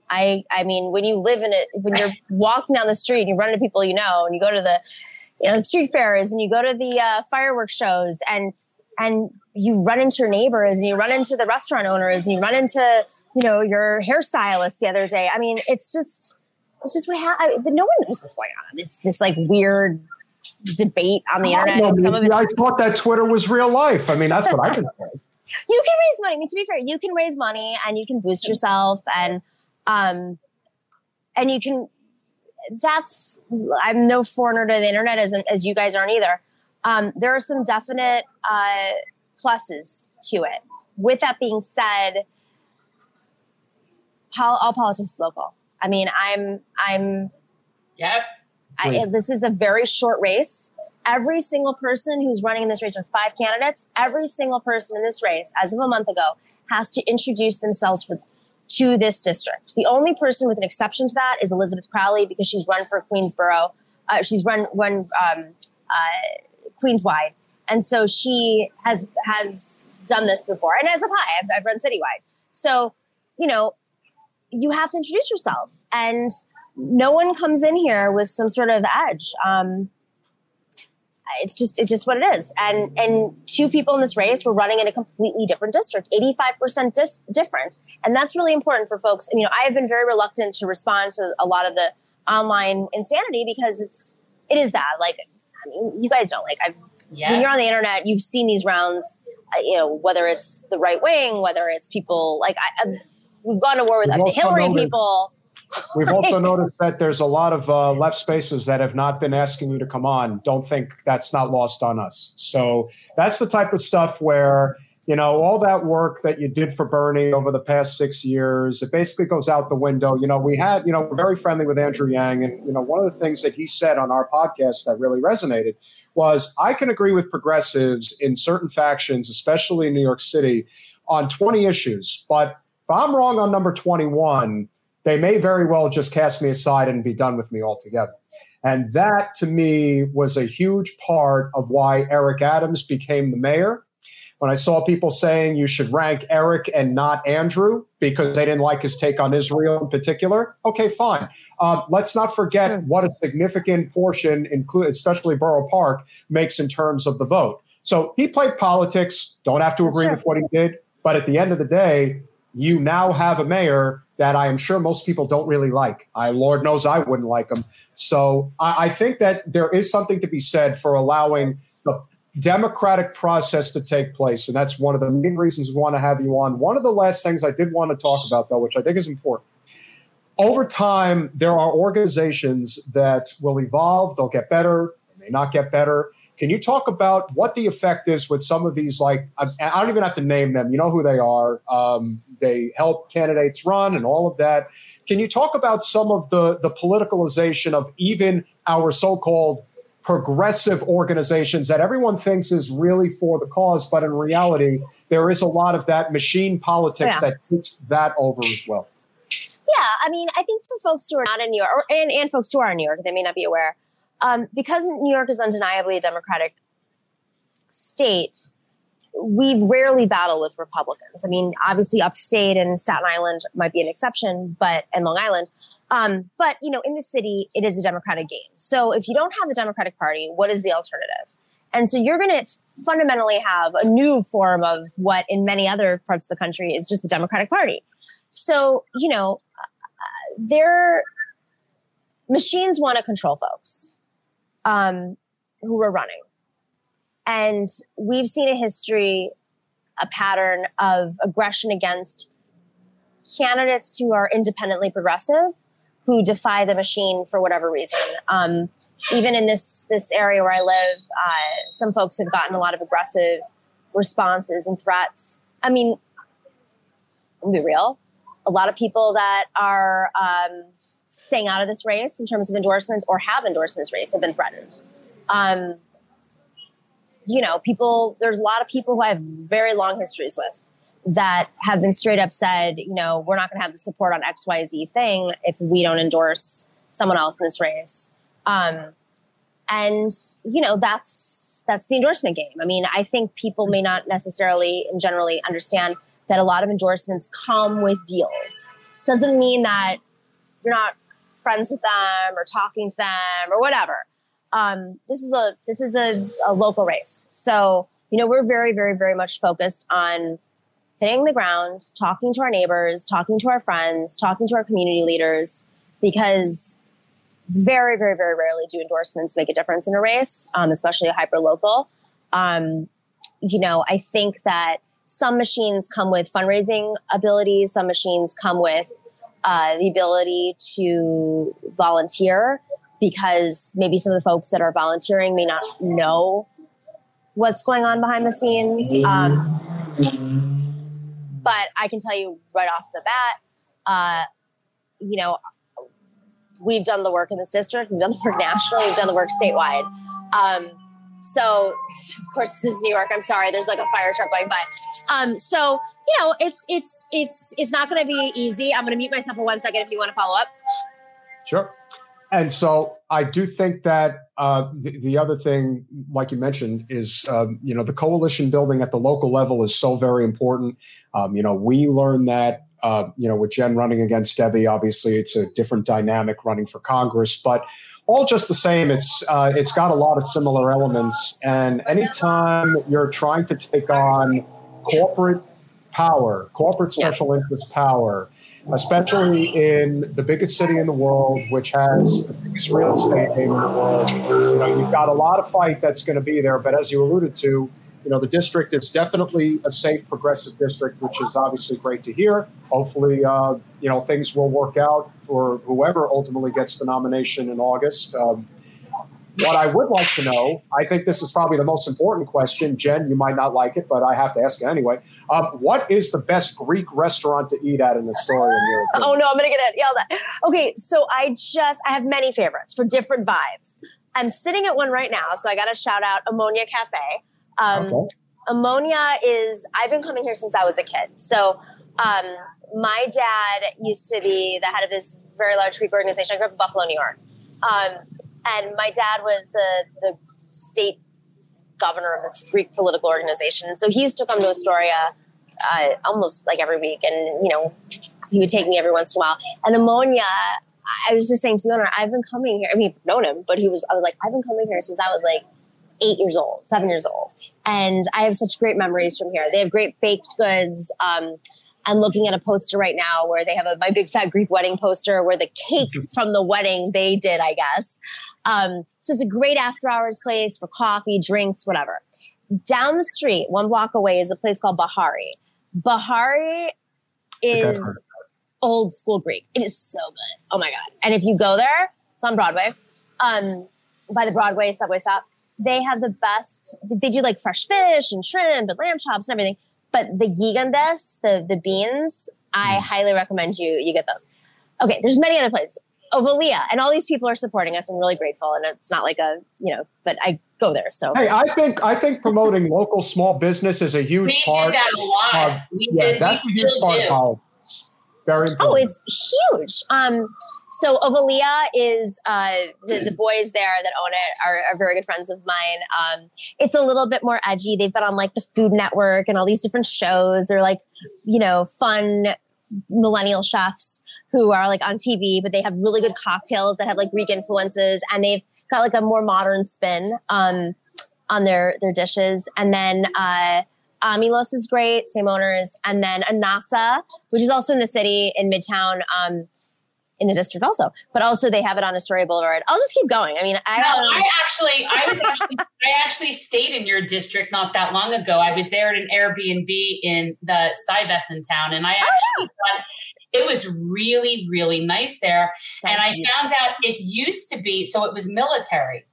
I I mean, when you live in it, when you're walking down the street and you run into people you know, and you go to the you know the street fairs and you go to the uh, fireworks shows and and you run into your neighbors and you run into the restaurant owners and you run into you know your hairstylist the other day. I mean, it's just it's just what happened. But no one knows what's going on. This this like weird debate on the internet. I, some of it, I thought that Twitter was real life. I mean, that's what I've been saying [LAUGHS] you can raise money. I mean, to be fair, you can raise money and you can boost yourself and um and you can that's I'm no foreigner to the internet as as you guys aren't either. Um, there are some definite uh, pluses to it. With that being said, pol- all politics is local. I mean, I'm I'm. Yep. I, this is a very short race every single person who's running in this race, or five candidates, every single person in this race, as of a month ago, has to introduce themselves for, to this district. The only person with an exception to that is Elizabeth Crowley because she's run for Queensborough. Uh, she's run run um, uh, Queenswide, and so she has has done this before. And as have I, I've, I've run citywide. So you know, you have to introduce yourself, and no one comes in here with some sort of edge. Um, it's just it's just what it is. And and two people in this race were running in a completely different district, 85% dis- different. And that's really important for folks. And, you know, I have been very reluctant to respond to a lot of the online insanity because it's it is that like I mean, you guys don't like I've yeah. when you're on the internet, you've seen these rounds, uh, you know, whether it's the right wing, whether it's people like I, I've, we've gone to war with the Hillary people. We've also noticed that there's a lot of uh, left spaces that have not been asking you to come on. Don't think that's not lost on us. So that's the type of stuff where, you know, all that work that you did for Bernie over the past six years, it basically goes out the window. You know, we had, you know, we're very friendly with Andrew Yang. And, you know, one of the things that he said on our podcast that really resonated was I can agree with progressives in certain factions, especially in New York City, on 20 issues. But if I'm wrong on number 21, they may very well just cast me aside and be done with me altogether. And that to me was a huge part of why Eric Adams became the mayor. When I saw people saying you should rank Eric and not Andrew because they didn't like his take on Israel in particular, okay, fine. Um, let's not forget what a significant portion, include especially Borough Park, makes in terms of the vote. So he played politics. Don't have to agree with what he did, but at the end of the day, you now have a mayor that I am sure most people don't really like. I, Lord knows I wouldn't like them. So I, I think that there is something to be said for allowing the democratic process to take place. And that's one of the main reasons we want to have you on. One of the last things I did want to talk about, though, which I think is important. Over time, there are organizations that will evolve, they'll get better, they may not get better. Can you talk about what the effect is with some of these? Like, I, I don't even have to name them. You know who they are. Um, they help candidates run and all of that. Can you talk about some of the the politicalization of even our so-called progressive organizations that everyone thinks is really for the cause, but in reality, there is a lot of that machine politics yeah. that takes that over as well. Yeah, I mean, I think for folks who are not in New York, or, and, and folks who are in New York, they may not be aware, um, because New York is undeniably a Democratic state, we rarely battle with Republicans. I mean, obviously, upstate and Staten Island might be an exception, but and Long Island, um, but you know, in the city, it is a Democratic game. So if you don't have a Democratic Party, what is the alternative? And so you're going to fundamentally have a new form of what in many other parts of the country is just the Democratic Party. So, you know, uh, their machines want to control folks um, who are running. And we've seen a history, a pattern of aggression against candidates who are independently progressive who defy the machine for whatever reason. Um, even in this this area where I live, uh, some folks have gotten a lot of aggressive responses and threats. I mean, i be real. A lot of people that are um, staying out of this race in terms of endorsements or have endorsed this race have been threatened. Um, you know, people. There's a lot of people who I have very long histories with that have been straight up said, you know, we're not going to have the support on XYZ thing if we don't endorse someone else in this race. Um, and you know, that's that's the endorsement game. I mean, I think people may not necessarily and generally understand that a lot of endorsements come with deals. Doesn't mean that you're not friends with them or talking to them or whatever. Um, this is a this is a, a local race, so you know we're very very very much focused on hitting the ground, talking to our neighbors, talking to our friends, talking to our community leaders, because very, very, very rarely do endorsements make a difference in a race, um, especially a hyper local. Um, you know, I think that some machines come with fundraising abilities, some machines come with uh, the ability to volunteer because maybe some of the folks that are volunteering may not know what's going on behind the scenes. Um, but I can tell you right off the bat, uh, you know, we've done the work in this district, we've done the work nationally, we've done the work statewide. Um, so, [LAUGHS] of course, this is New York. I'm sorry, there's like a fire truck going by. Um, so, you know, it's it's it's it's not going to be easy. I'm going to mute myself for one second if you want to follow up. Sure. And so I do think that uh, the, the, other thing, like you mentioned, is um, you know the coalition building at the local level is so very important. Um, you know, we learned that uh, you know with Jen running against Debbie. Obviously, it's a different dynamic running for Congress, but all just the same. It's uh, it's got a lot of similar elements. And anytime you're trying to take on corporate power, corporate special interest power especially in the biggest city in the world, which has the biggest real estate game in the world. You know, you've got a lot of fight that's going to be there. But as you alluded to, you know, the district is definitely a safe, progressive district, which is obviously great to hear. Hopefully, uh, you know, things will work out for whoever ultimately gets the nomination in August. Um, what I would like to know, I think this is probably the most important question. Jen, you might not like it, but I have to ask it anyway. Um, what is the best Greek restaurant to eat at in Astoria? In your [LAUGHS] oh no, I'm gonna get it yelled at. Okay, so I just I have many favorites for different vibes. I'm sitting at one right now, so I got to shout out Omonia Cafe. Um, okay. Omonia is I've been coming here since I was a kid. So um, my dad used to be the head of this very large Greek organization. I grew up in Buffalo, New York. Um, and my dad was the the state governor of this Greek political organization. So he used to come to Astoria uh, almost like every week, and you know he would take me every once in a while. And Omonia, I was just saying to the owner, I've been coming here. I mean, known him, but he was. I was like, I've been coming here since I was like eight years old, seven years old, and I have such great memories from here. They have great baked goods. Um, I'm looking at a poster right now where they have a my big fat Greek wedding poster where the cake from the wedding they did, I guess. Um, so it's a great after hours place for coffee, drinks, whatever. Down the street, one block away, is a place called Bahari. Bahari is old school Greek. It is so good. Oh my God. And if you go there, it's on Broadway, um, by the Broadway subway stop. they have the best. They do like fresh fish and shrimp and lamb chops and everything. But the gigandes, the the beans, I mm. highly recommend you you get those. Okay, there's many other places. Ovelia, and all these people are supporting us. I'm really grateful, and it's not like a you know, but I go there. So hey, I think I think promoting local small business is a huge we part. We did that a lot. we yeah, did. That's we a huge part do. of Very important. Oh, it's huge. Um, so Ovelia is uh, the, the boys there that own it are, are very good friends of mine. Um, it's a little bit more edgy. They've been on like the Food Network and all these different shows. They're like, you know, fun millennial chefs who are like on TV, but they have really good cocktails that have like Greek influences, and they've got like a more modern spin um, on their their dishes. And then uh, Amilos is great, same owners, and then Anasa, which is also in the city in Midtown. Um, in the district also, but also they have it on Astoria Boulevard. I'll just keep going. I mean, I, no, I actually, I was actually, I actually stayed in your district not that long ago. I was there at an Airbnb in the Stuyvesant town, and I oh, actually oh, yeah. thought it was really, really nice there. and I found out it used to be, so it was military.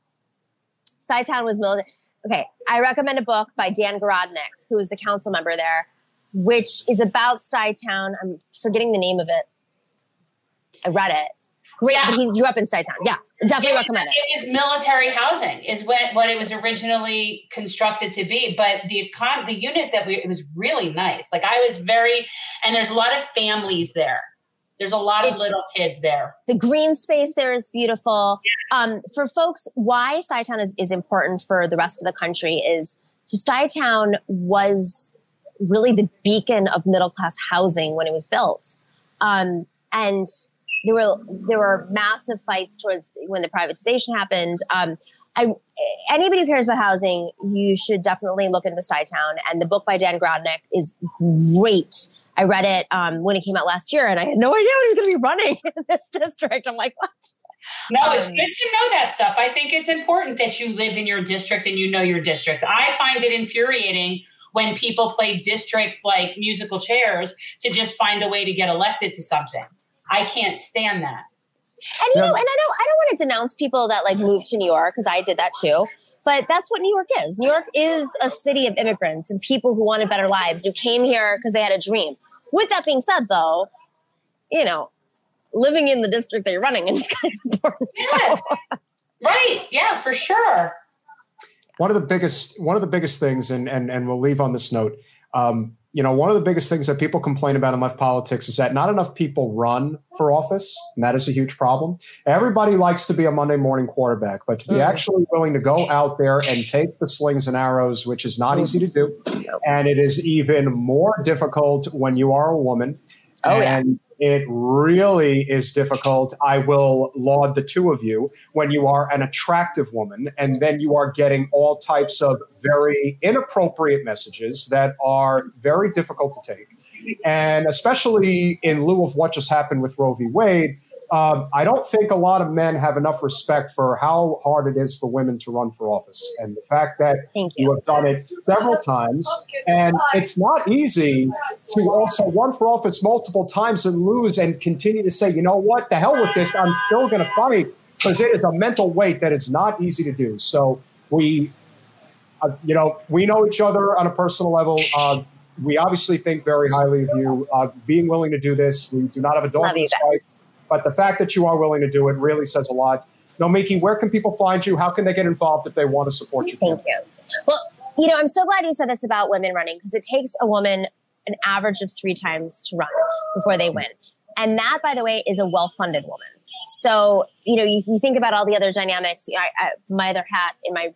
Stuytown was military. Okay, I recommend a book by Dan Garodnick, who is the council member there, which is about Stuytown. I'm forgetting the name of it. I read it. Great. Yeah. He grew up in Stuytown. Yeah, definitely it recommend it. It was military housing, is what, what it was originally constructed to be. But the econ- the unit that we it was really nice. Like I was very, and there's a lot of families there. There's a lot it's, of little kids there. The green space there is beautiful. Yeah. Um, for folks, why Stuytown is, is important for the rest of the country is so Stuytown was really the beacon of middle class housing when it was built. Um, and there were there were massive fights towards when the privatization happened. Um, I, anybody who cares about housing, you should definitely look into Stuytown. And the book by Dan Garodnick is great. I read it um, when it came out last year, and I had no idea he was going to be running [LAUGHS] in this district. I'm like, what? No, um, it's good to know that stuff. I think it's important that you live in your district and you know your district. I find it infuriating when people play district like musical chairs to just find a way to get elected to something. I can't stand that. And you know, and I don't I don't want to denounce people that like move to New York because I did that too. But that's what New York is. New York is a city of immigrants and people who wanted better lives, who came here because they had a dream. With that being said, though, you know, living in the district that you're running is [LAUGHS] kind of important. Yes. So. right. Yeah, for sure. One of the biggest one of the biggest things, and and and we'll leave on this note. Um, you know, one of the biggest things that people complain about in left politics is that not enough people run for office, and that is a huge problem. Everybody likes to be a Monday morning quarterback, but to be mm. actually willing to go out there and take the slings and arrows, which is not easy to do, and it is even more difficult when you are a woman. Oh, and yeah it really is difficult. I will laud the two of you when you are an attractive woman and then you are getting all types of very inappropriate messages that are very difficult to take. And especially in lieu of what just happened with Roe v. Wade, um, I don't think a lot of men have enough respect for how hard it is for women to run for office. And the fact that you. you. have done it several times, and it's not easy to also run for office multiple times and lose and continue to say, you know what, the hell with this, I'm still going to fight because it is a mental weight that is not easy to do. So we, uh, you know, we know each other on a personal level. Uh, we obviously think very highly of you. Uh, being willing to do this, we do not have a dog in this fight. But the fact that you are willing to do it really says a lot. Nomiki, where can people find you? How can they get involved if they want to support you? Thank you. Well, you know, I'm so glad you said this about women running because it takes a woman an average of three times to run before they win. And that, by the way, is a well funded woman. So, you know, you, you, think about all the other dynamics. I, I, my other hat in my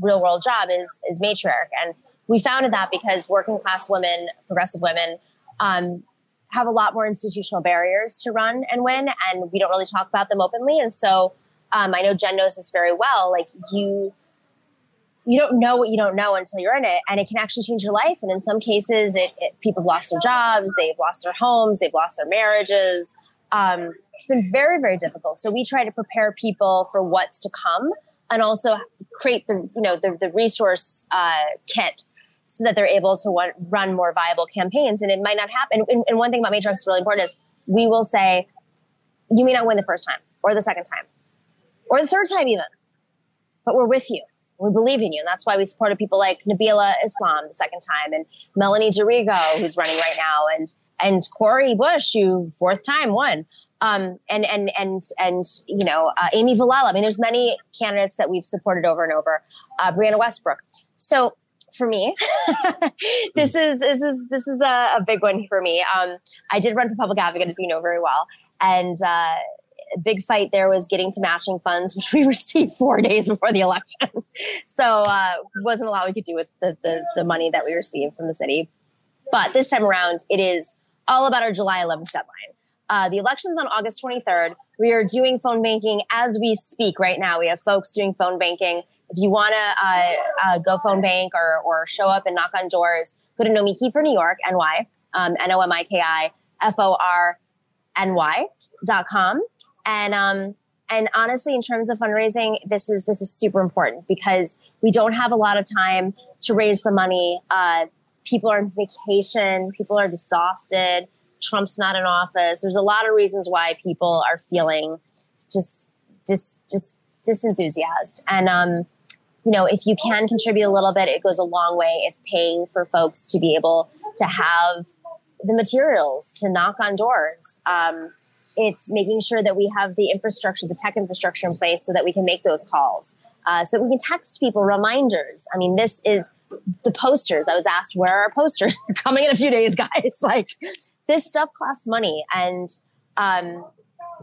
real world job is, is matriarch. And we founded that because working class women, progressive women, um, have a lot more institutional barriers to run and win, and we don't really talk about them openly. And so um, I know Jen knows this very well. Like you, you don't know what you don't know until you're in it, and it can actually change your life. And in some cases, it, it people have lost their jobs, they've lost their homes, they've lost their marriages. Um, it's been very, very difficult. So we try to prepare people for what's to come, and also create the you know the, the resource uh, kit so that they're able to want, run more viable campaigns. And it might not happen. And, and one thing about Matriarch is really important is we will say, you may not win the first time or the second time or the third time even, but we're with you. We believe in you. And that's why we supported people like Nabila Islam the second time and Melanie D'Arrigo, who's running right now, and and Cori Bush, who fourth time won. Um, and and and and you know uh, Amy Vilela. I mean, there's many candidates that we've supported over and over. Uh, Brianna Westbrook. So for me, [LAUGHS] this is this is this is a, a big one for me. Um, I did run for public advocate, as you know very well, and uh, big fight there was getting to matching funds, [LAUGHS] which we received four days before the election. [LAUGHS] so uh, wasn't a lot we could do with the, the, the money that we received from the city. But this time around, it is all about our July 11th deadline. Uh, the election's on August 23rd. We are doing phone banking as we speak right now. We have folks doing phone banking. If you want to uh, uh, go phone bank or, or show up and knock on doors, go to Nomiki for New York, NY, um, N O M I K I F O R N Y dot com. And um, and honestly, in terms of fundraising, this is this is super important because we don't have a lot of time to raise the money. Uh, people are on vacation, people are exhausted. Trump's not in office. There's a lot of reasons why people are feeling just dis just disenthused. And um, you know, if you can contribute a little bit, it goes a long way. It's paying for folks to be able to have the materials to knock on doors. Um, it's making sure that we have the infrastructure, the tech infrastructure in place so that we can make those calls, uh, so that we can text people reminders. I mean, this is the posters. I was asked, where are our posters? [LAUGHS] Coming in a few days, [LAUGHS] guys. [LAUGHS] like, this stuff costs money. And um,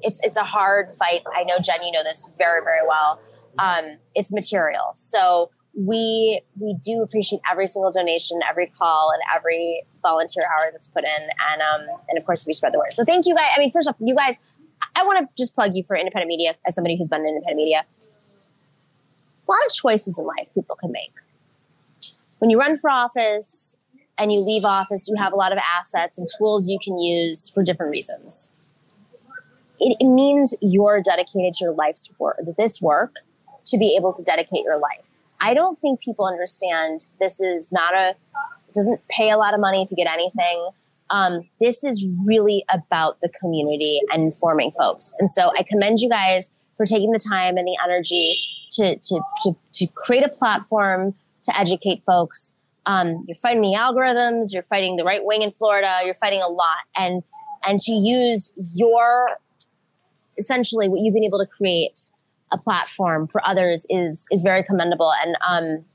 it's, it's a hard fight. I know, Jen, you know this very, very well. Um, it's material. So we we do appreciate every single donation, every call, and every volunteer hour that's put in, and um and of course we spread the word. So thank you guys. I mean, first off, you guys, I want to just plug you for independent media as somebody who's been in independent media. A lot of choices in life people can make. When you run for office and you leave office, you have a lot of assets and tools you can use for different reasons. It, it means you're dedicated to your life's work, this work, to be able to dedicate your life I don't think people understand this is not a, doesn't pay a lot of money if you get anything. Um, this is really about the community and informing folks. And so I commend you guys for taking the time and the energy to, to, to, to create a platform to educate folks. Um, you're fighting the algorithms, you're fighting the right wing in Florida, you're fighting a lot. And, and to use your, essentially what you've been able to create a platform for others is is very commendable. And um,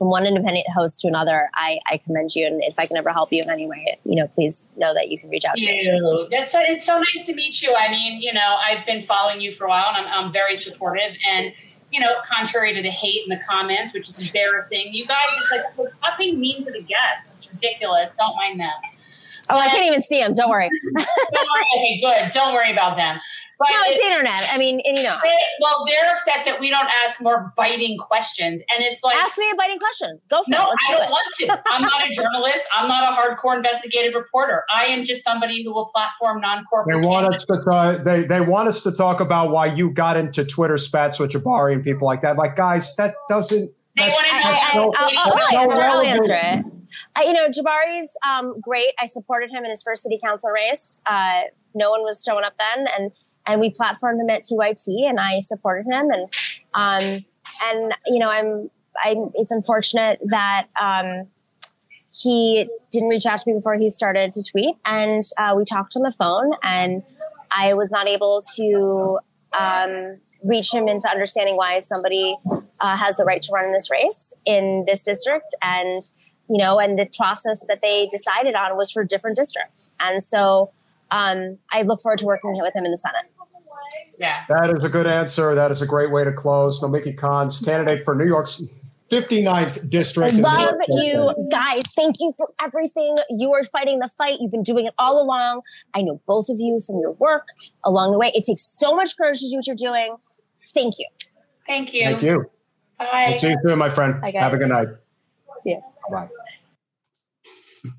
from one independent host to another, I, I commend you. And if I can ever help you in any way, you know, please know that you can reach out to me. That's a, it's so nice to meet you. I mean, you know, I've been following you for a while, and I'm, I'm very supportive. And you know, contrary to the hate in the comments, which is embarrassing, you guys, it's like well, stop being mean to the guests. It's ridiculous. Don't mind them. Oh, I can't even see them. Don't worry. [LAUGHS] don't worry. Okay, good. Don't worry about them. But no, it's, internet. I mean, and you know. They, well, they're upset that we don't ask more biting questions, and it's like ask me a biting question. Go for no, it. No, I don't it. want to. I'm not a [LAUGHS] journalist. I'm not a hardcore investigative reporter. I am just somebody who will platform non-corporate. They want us to talk, they they want us to talk about why you got into Twitter spats with Jabari and people like that. Like, guys, that doesn't. They want to know. I, will answer, I'll answer it. Uh, you know, Jabari's um, great. I supported him in his first city council race. Uh, no one was showing up then, and and we platformed him at TYT, and I supported him, and um, and you know, I'm, I'm. It's unfortunate that um, he didn't reach out to me before he started to tweet, and uh, we talked on the phone, and I was not able to um, reach him into understanding why somebody uh, has the right to run in this race in this district, and you know, and the process that they decided on was for a different district, and so um, I look forward to working with him in the Senate. Yeah. That is a good answer. That is a great way to close. Nomiki Konst, candidate for New York's 59th district. I love you guys. Thank you for everything. You are fighting the fight. You've been doing it all along. I know both of you from your work along the way. It takes so much courage to do what you're doing. Thank you. Thank you. Thank you. Bye. We'll see you soon, my friend. Bye, Have a good night. See you. Bye.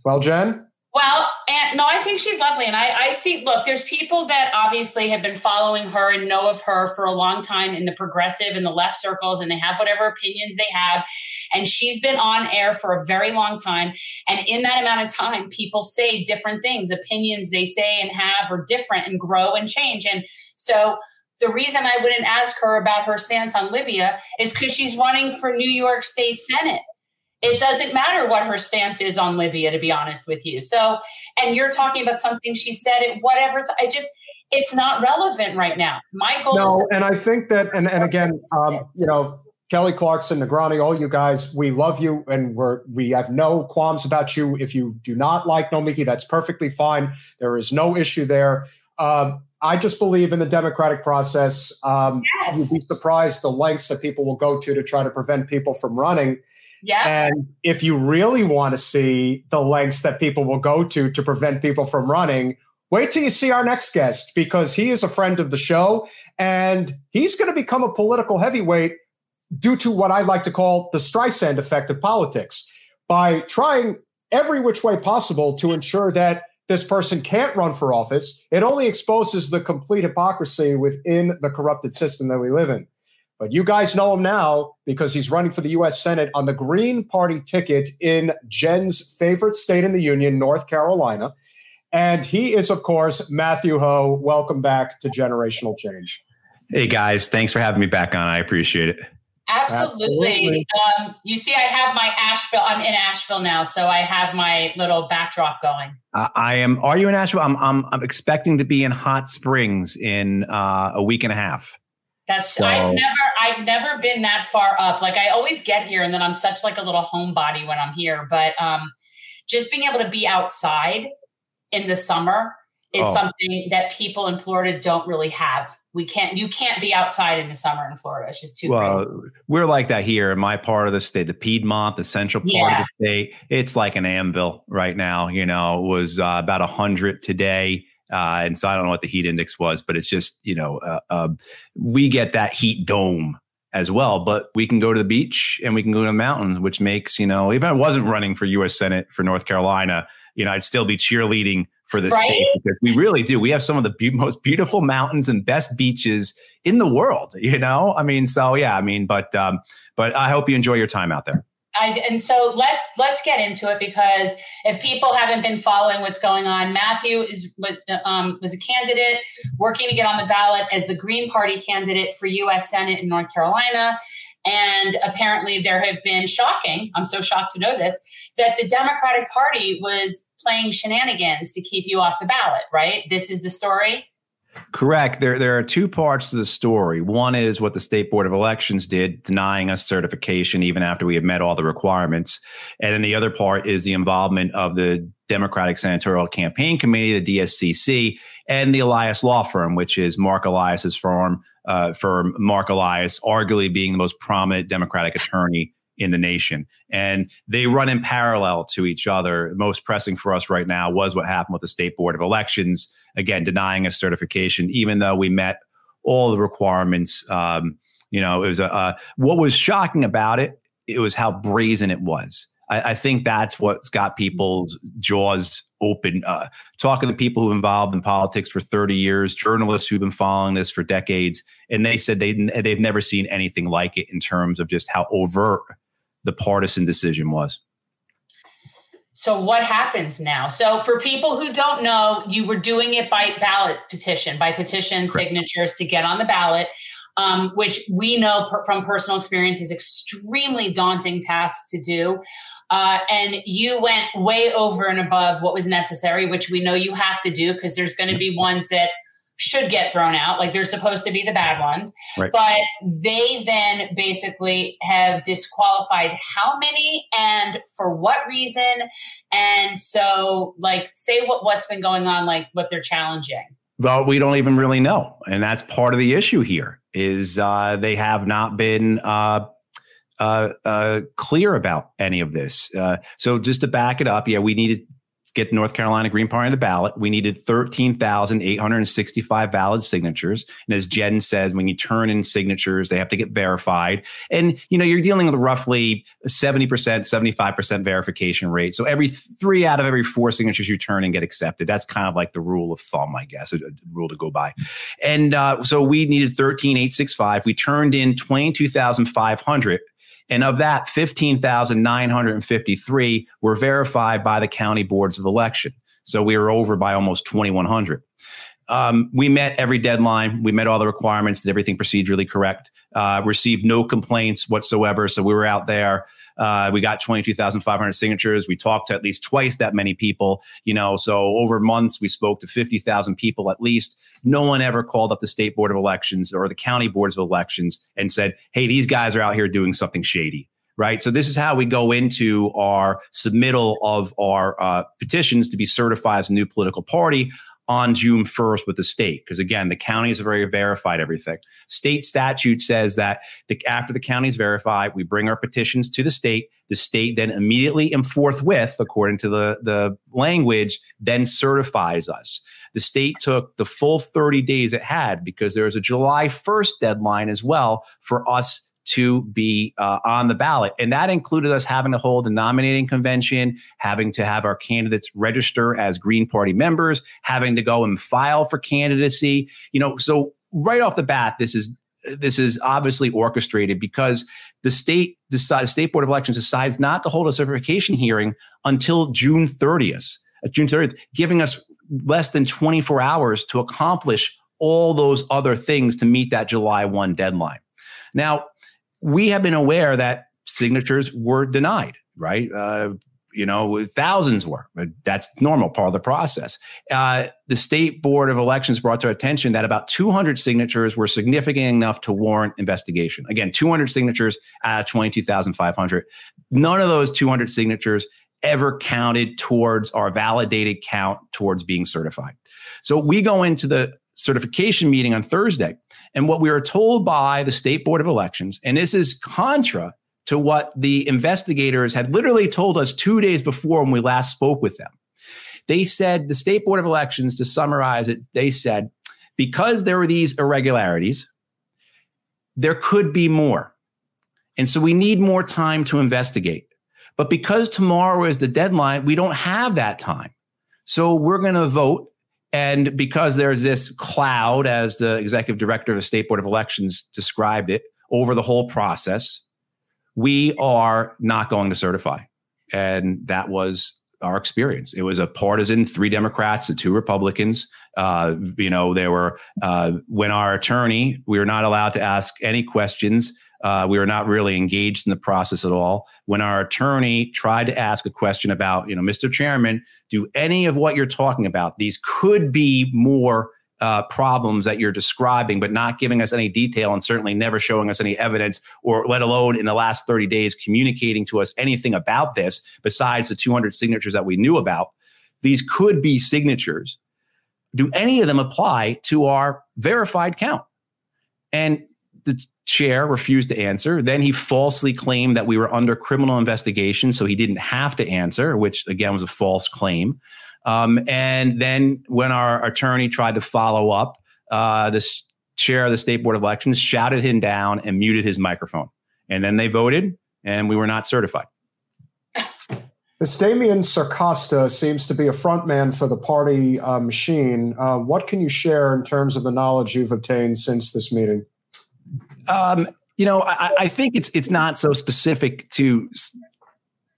Well, Jen? Well, and no, I think she's lovely. And I, I see, look, there's people that obviously have been following her and know of her for a long time in the progressive and the left circles, and they have whatever opinions they have. And she's been on air for a very long time. And in that amount of time, people say different things. Opinions they say and have are different and grow and change. And so the reason I wouldn't ask her about her stance on Libya is because she's running for New York State Senate. It doesn't matter what her stance is on Libya, to be honest with you. So, and you're talking about something she said at whatever. Time. I just, it's not relevant right now. My goal no, and I think that, and, and again, um, you know, Kelly Clarkson, Negrani, all you guys, we love you and we're we have no qualms about you. If you do not like Nomiki, that's perfectly fine. There is no issue there. Um, I just believe in the democratic process. Um, yes. You'd be surprised the lengths that people will go to to try to prevent people from running. Yeah. And if you really want to see the lengths that people will go to to prevent people from running, wait till you see our next guest because he is a friend of the show and he's going to become a political heavyweight due to what I like to call the Streisand effect of politics by trying every which way possible to ensure that this person can't run for office. It only exposes the complete hypocrisy within the corrupted system that we live in. But you guys know him now because he's running for the US Senate on the Green Party ticket in Jen's favorite state in the Union, North Carolina. And he is, of course, Matthew Hoh. Welcome back to Generational Change. Hey, guys. Thanks for having me back on. I appreciate it. Absolutely. Absolutely. Um, you see, I have my Asheville. I'm in Asheville now, so I have my little backdrop going. Uh, I am. Are you in Asheville? I'm. I'm. I'm expecting to be in Hot Springs in uh, a week and a half. That's. So. I've never. I've never been that far up. Like I always get here, and then I'm such like a little homebody when I'm here. But um, just being able to be outside in the summer is oh. something that people in Florida don't really have we can't you can't be outside in the summer in Florida. It's just too well, crazy. We're like that here in my part of the state, the Piedmont, the central part yeah. of the state. It's like an anvil right now. You know, it was uh, about hundred today. Uh, and so I don't know what the heat index was, but it's just, you know, uh, uh, we get that heat dome as well, but we can go to the beach and we can go to the mountains, which makes, you know, even if I wasn't running for U.S. Senate for North Carolina, you know, I'd still be cheerleading for this right? state because we really do. We have some of the be- most beautiful mountains and best beaches in the world. You know, I mean, so yeah, I mean, but um, but I hope you enjoy your time out there. I, and so let's let's get into it because if people haven't been following what's going on, Matthew is um, was a candidate working to get on the ballot as the Green Party candidate for U.S. Senate in North Carolina, and apparently there have been shocking. I'm so shocked to know this that the Democratic Party was playing shenanigans to keep you off the ballot, right? This is the story. Correct. There, there are two parts to the story. One is what the State Board of Elections did, denying us certification even after we had met all the requirements. And then the other part is the involvement of the Democratic Senatorial Campaign Committee, the DSCC, and the Elias Law Firm, which is Marc Elias's firm, uh, firm Marc Elias, arguably being the most prominent Democratic attorney in the nation. And they run in parallel to each other. Most pressing for us right now was what happened with the State Board of Elections, again, denying us certification, even though we met all the requirements. Um, you know, it was a, what was shocking about it, it was how brazen it was. I, I think that's what's got people's jaws open. Uh, talking to people who've involved in politics for 30 years, journalists who've been following this for decades, and they said they they've never seen anything like it in terms of just how overt the partisan decision was. So what happens now? So for people who don't know, you were doing it by ballot petition, by petition Correct. signatures to get on the ballot, um, which we know per- from personal experience is extremely daunting task to do. Uh, and you went way over and above what was necessary, which we know you have to do because there's going to be ones that should get thrown out. Like they're supposed to be the bad ones. Right. But they then basically have disqualified how many and for what reason. And so, like, say what, what's been going on, like what they're challenging. Well, we don't even really know. And that's part of the issue here is uh, they have not been uh, uh, uh, clear about any of this. Uh, so just to back it up, yeah, we needed get North Carolina Green Party on the ballot. We needed 13,865 valid signatures. And as Jen says, when you turn in signatures, they have to get verified. And, you know, you're dealing with roughly 70%, 75% verification rate. So every three out of every four signatures you turn and get accepted. That's kind of like the rule of thumb, I guess, a, rule to go by. And uh, so we needed 13,865. We turned in 22,500 and of that, 15,953 were verified by the county boards of election. So we were over by almost 2,100. Um, we met every deadline. We met all the requirements. Did everything procedurally correct. Uh, received no complaints whatsoever. So we were out there. Uh, we got 22,500 signatures. We talked to at least twice that many people, you know, so over months we spoke to 50,000 people at least. No one ever called up the state board of elections or the county boards of elections and said, Hey, these guys are out here doing something shady right? So this is how we go into our submittal of our uh, petitions to be certified as a new political party on June 1st with the state. Because again, the counties have already verified everything. State statute says that the, after the counties verify, we bring our petitions to the state. The state then immediately and forthwith, according to the, the language, then certifies us. The state took the full 30 days it had because there was a July 1st deadline as well for us to be uh, on the ballot. And that included us having to hold a nominating convention, having to have our candidates register as Green Party members, having to go and file for candidacy. You know, so right off the bat, this is this is obviously orchestrated because the state decide, state board of elections decides not to hold a certification hearing until June 30th, uh, June 30th, giving us less than 24 hours to accomplish all those other things to meet that July 1 deadline. Now, we have been aware that signatures were denied, right? Uh, you know, thousands were. But that's normal part of the process. Uh, the state board of elections brought to our attention that about 200 signatures were significant enough to warrant investigation. Again, 200 signatures out of 22,500. None of those 200 signatures ever counted towards our validated count towards being certified. So we go into the certification meeting on Thursday. And what we were told by the State Board of Elections, and this is contra to what the investigators had literally told us two days before when we last spoke with them. They said, the State Board of Elections, to summarize it, they said, because there were these irregularities, there could be more. And so we need more time to investigate. But because tomorrow is the deadline, we don't have that time. So we're going to vote and because there's this cloud, as the executive director of the State Board of Elections described it, over the whole process, we are not going to certify. And that was our experience. It was a partisan, three Democrats and two Republicans. Uh, you know, there were, uh, when our attorney, we were not allowed to ask any questions uh, we were not really engaged in the process at all. When our attorney tried to ask a question about, you know, Mr. Chairman, do any of what you're talking about, these could be more uh, problems that you're describing, but not giving us any detail and certainly never showing us any evidence, or let alone in the last 30 days communicating to us anything about this besides the 200 signatures that we knew about. These could be signatures. Do any of them apply to our verified count? And the chair refused to answer. Then he falsely claimed that we were under criminal investigation, so he didn't have to answer, which again was a false claim. Um, and then when our attorney tried to follow up, uh, the chair of the state board of elections shouted him down and muted his microphone. And then they voted, and we were not certified. This Damon Circosta seems to be a frontman for the party uh, machine. Uh, what can you share in terms of the knowledge you've obtained since this meeting? Um, you know, I, I, think it's it's not so specific to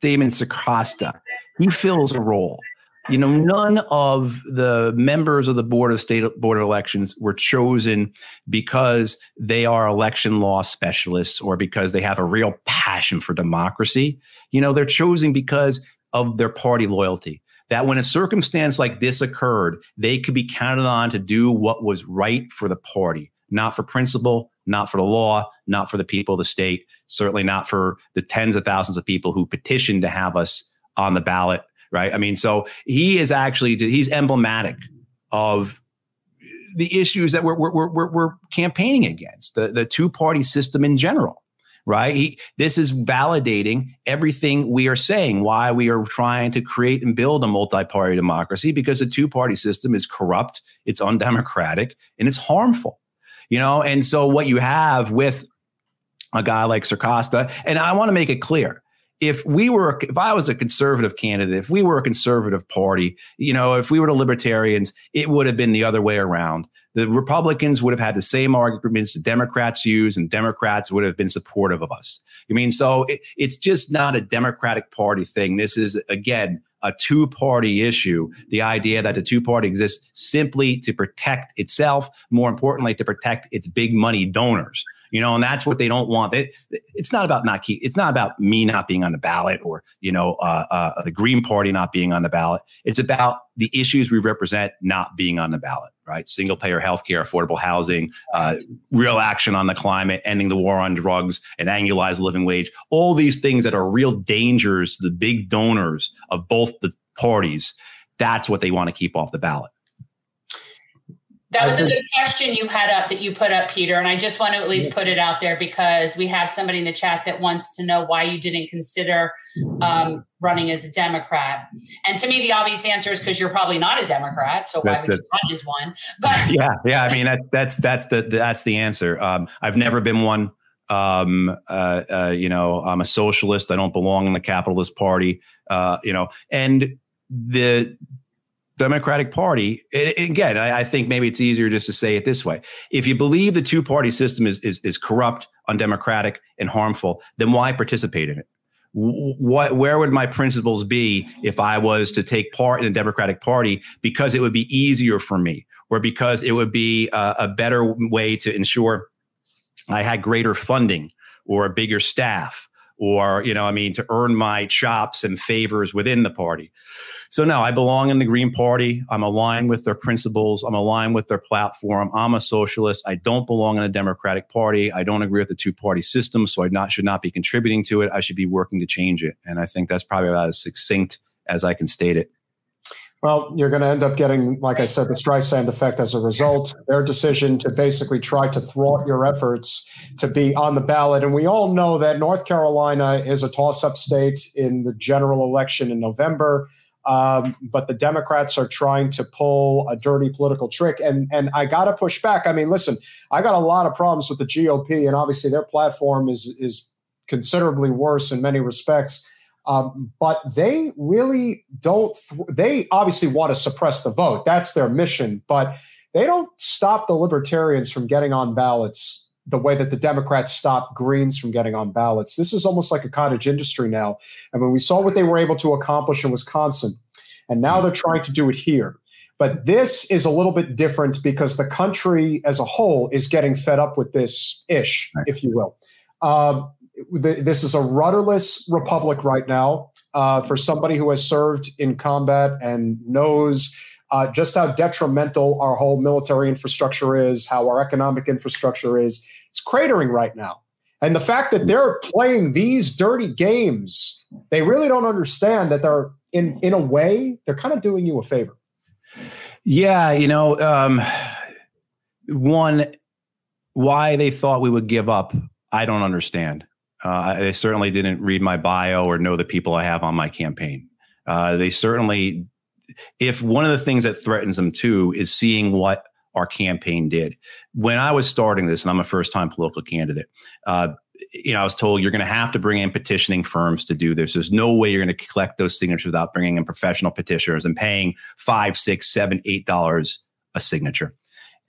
Damon Circosta. He fills a role. You know, none of the members of the board of state board of elections were chosen because they are election law specialists or because they have a real passion for democracy. You know, they're chosen because of their party loyalty. That when a circumstance like this occurred, they could be counted on to do what was right for the party, not for principle, not for the law, not for the people of the state, certainly not for the tens of thousands of people who petitioned to have us on the ballot. Right. I mean, so he is actually, he's emblematic of the issues that we're, we're, we're, we're campaigning against, the, the two party system in general right? He, this is validating everything we are saying, why we are trying to create and build a multi party democracy, because the two party system is corrupt, it's undemocratic, and it's harmful you know? And so what you have with a guy like Circosta, and I want to make it clear. If we were, if I was a conservative candidate, if we were a conservative party, you know, if we were the libertarians, it would have been the other way around. The Republicans would have had the same arguments the Democrats use, and Democrats would have been supportive of us. I mean, so it, it's just not a Democratic Party thing. This is, again, a two party issue. The idea that the two party exists simply to protect itself, more importantly, to protect its big money donors you know, and that's what they don't want. It, it's not about not keep. It's not about me not being on the ballot or you know uh, uh, the Green Party not being on the ballot. It's about the issues we represent not being on the ballot. Right, single payer healthcare, affordable housing, uh, real action on the climate, ending the war on drugs, an annualized living wage. All these things that are real dangers to the big donors of both the parties. That's what they want to keep off the ballot. That was a good question you had up that you put up, Peter. And I just want to at least put it out there because we have somebody in the chat that wants to know why you didn't consider um, running as a Democrat. And to me, the obvious answer is because you're probably not a Democrat. So why would you run as one? But [LAUGHS] yeah, yeah. I mean, that's that's that's the that's the answer. Um, I've never been one. Um, uh, uh, you know, I'm a socialist. I don't belong in the capitalist party. Uh, you know, and the Democratic Party, again, I, think maybe it's easier just to say it this way. If you believe the two party system is, is, is corrupt, undemocratic, and harmful, then why participate in it? What, where would my principles be if I was to take part in the Democratic Party because it would be easier for me or because it would be a, a better way to ensure I had greater funding or a bigger staff or, you know, I mean, to earn my chops and favors within the party. So no, I belong in the Green Party. I'm aligned with their principles. I'm aligned with their platform. I'm a socialist. I don't belong in the Democratic Party. I don't agree with the two party system, so I not should not be contributing to it. I should be working to change it. And I think that's probably about as succinct as I can state it. Well, you're going to end up getting, like I said, the Streisand effect as a result. Their decision to basically try to thwart your efforts to be on the ballot. And we all know that North Carolina is a toss up state in the general election in November. Um, but the Democrats are trying to pull a dirty political trick, and and I got to push back. I mean, listen, I got a lot of problems with the GOP, and obviously their platform is is considerably worse in many respects. Um, but they really don't. Th- they obviously want to suppress the vote. That's their mission, but they don't stop the libertarians from getting on ballots the way that the Democrats stopped Greens from getting on ballots. This is almost like a cottage industry now. And when we saw what they were able to accomplish in Wisconsin, and now they're trying to do it here. But this is a little bit different because the country as a whole is getting fed up with this ish, right. if you will. Uh, the, this is a rudderless republic right now. Uh, for somebody who has served in combat and knows uh, just how detrimental our whole military infrastructure is, how our economic infrastructure is. It's cratering right now. And the fact that they're playing these dirty games, they really don't understand that they're in in a way they're kind of doing you a favor. Yeah, you know, um, one why they thought we would give up, I don't understand. Uh, they certainly didn't read my bio or know the people I have on my campaign. Uh, they certainly if one of the things that threatens them too is seeing what our campaign did. When I was starting this, and I'm a first time political candidate, uh, you know, I was told you're going to have to bring in petitioning firms to do this. There's no way you're going to collect those signatures without bringing in professional petitioners and paying five, six, seven, eight dollars a signature.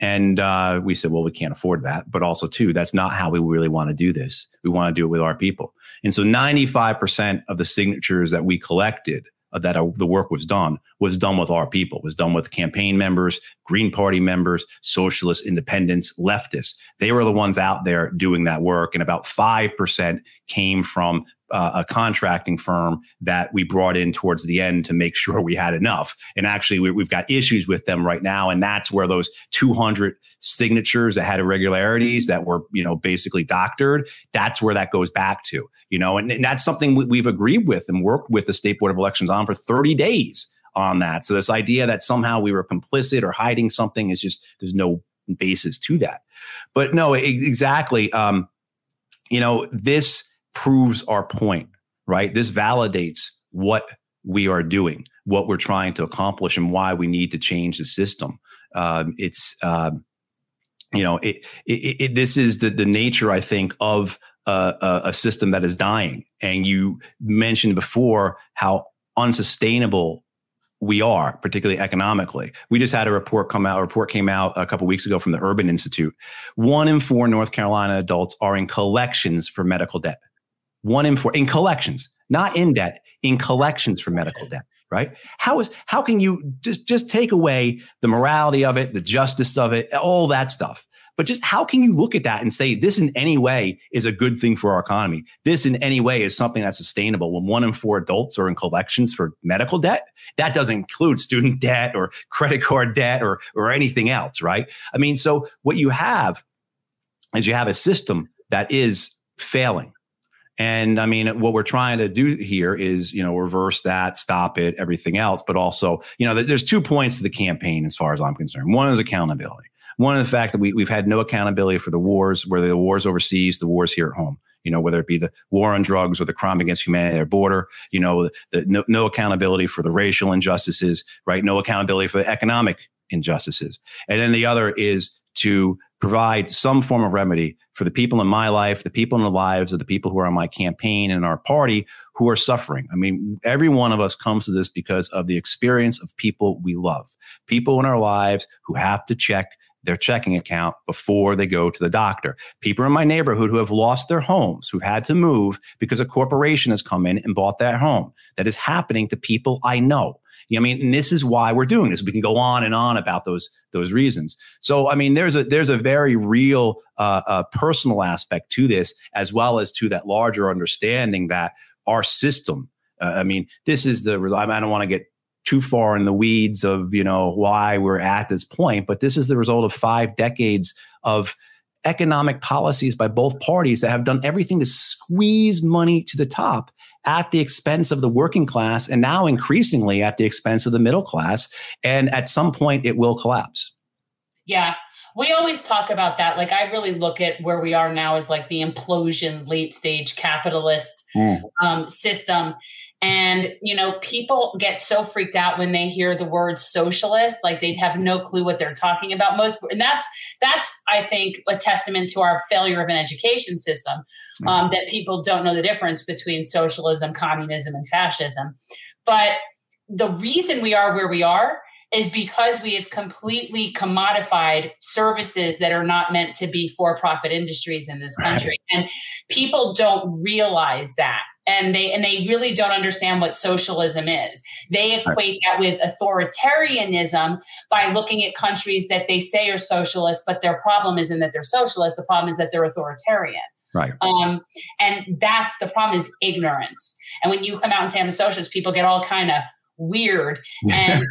And uh, we said, well, we can't afford that. But also, too, that's not how we really want to do this. We want to do it with our people. And so 95% of the signatures that we collected that uh, the work was done was done with our people, was done with campaign members, Green Party members, socialists, independents, leftists. They were the ones out there doing that work. And about 5% came from uh, a contracting firm that we brought in towards the end to make [LAUGHS] sure we had enough. And actually, we, have got issues with them right now, and that's where those 200 signatures that had irregularities that were, you know, basically doctored. That's where that goes back to, you know, and, and that's something we, we've agreed with and worked with the state board of elections on for 30 days on that. So this idea that somehow we were complicit or hiding something is just there's no basis to that. But no, exactly. Um, you know, this proves our point, right? This validates what we are doing, what we're trying to accomplish, and why we need to change the system. Um, it's um, you know, it, it, it, this is the the nature, I think, of a, a system that is dying. And you mentioned before how unsustainable we are, particularly economically. We just had a report come out. A report came out a couple weeks ago from the Urban Institute. One in four North Carolina adults are in collections for medical debt one in four in collections, not in debt, in collections for medical debt. right? How is how can you just just take away the morality of it, the justice of it, all that stuff? But just how can you look at that and say this in any way is a good thing for our economy? This in any way is something that's sustainable when one in four adults are in collections for medical debt? That doesn't include student debt or credit card debt or, or anything else, right? I mean, so what you have is you have a system that is failing. And I mean, what we're trying to do here is, you know, reverse that, stop it, everything else. But also, you know, there's two points to the campaign as far as I'm concerned. One is accountability. One of the fact that we, we've had no accountability for the wars, whether the wars overseas, the wars here at home. You know, whether it be the war on drugs or the crime against humanity at our border, you know, the, no, no accountability for the racial injustices, right? No accountability for the economic injustices. And then the other is to provide some form of remedy for the people in my life, the people in the lives of the people who are on my campaign and our party who are suffering. I mean, every one of us comes to this because of the experience of people we love, people in our lives who have to check their checking account before they go to the doctor. People in my neighborhood who have lost their homes, who've had to move because a corporation has come in and bought that home. That is happening to people I know. You know, I mean, and this is why we're doing this. We can go on and on about those those reasons. So, I mean, there's a there's a very real uh, uh, personal aspect to this, as well as to that larger understanding that our system. Uh, I mean, this is the. I don't want to get too far in the weeds of you know why we're at this point, but this is the result of five decades of economic policies by both parties that have done everything to squeeze money to the top at the expense of the working class and now increasingly at the expense of the middle class. And at some point, it will collapse. Yeah. We always talk about that. Like, I really look at where we are now as like the implosion, late stage capitalist mm. um, system. And, you know, people get so freaked out when they hear the word socialist, like they have no clue what they're talking about. Most, and that's, that's, I think, a testament to our failure of an education system um, mm-hmm. that people don't know the difference between socialism, communism, and fascism. But the reason we are where we are is because we have completely commodified services that are not meant to be for profit industries in this country. Right. And people don't realize that and they and they really don't understand what socialism is. They equate that with authoritarianism by looking at countries that they say are socialist, but their problem isn't that they're socialist. The problem is that they're authoritarian. Right. Um, and that's the problem is ignorance. And when you come out and say I'm a socialist, people get all kind of weird. [LAUGHS] And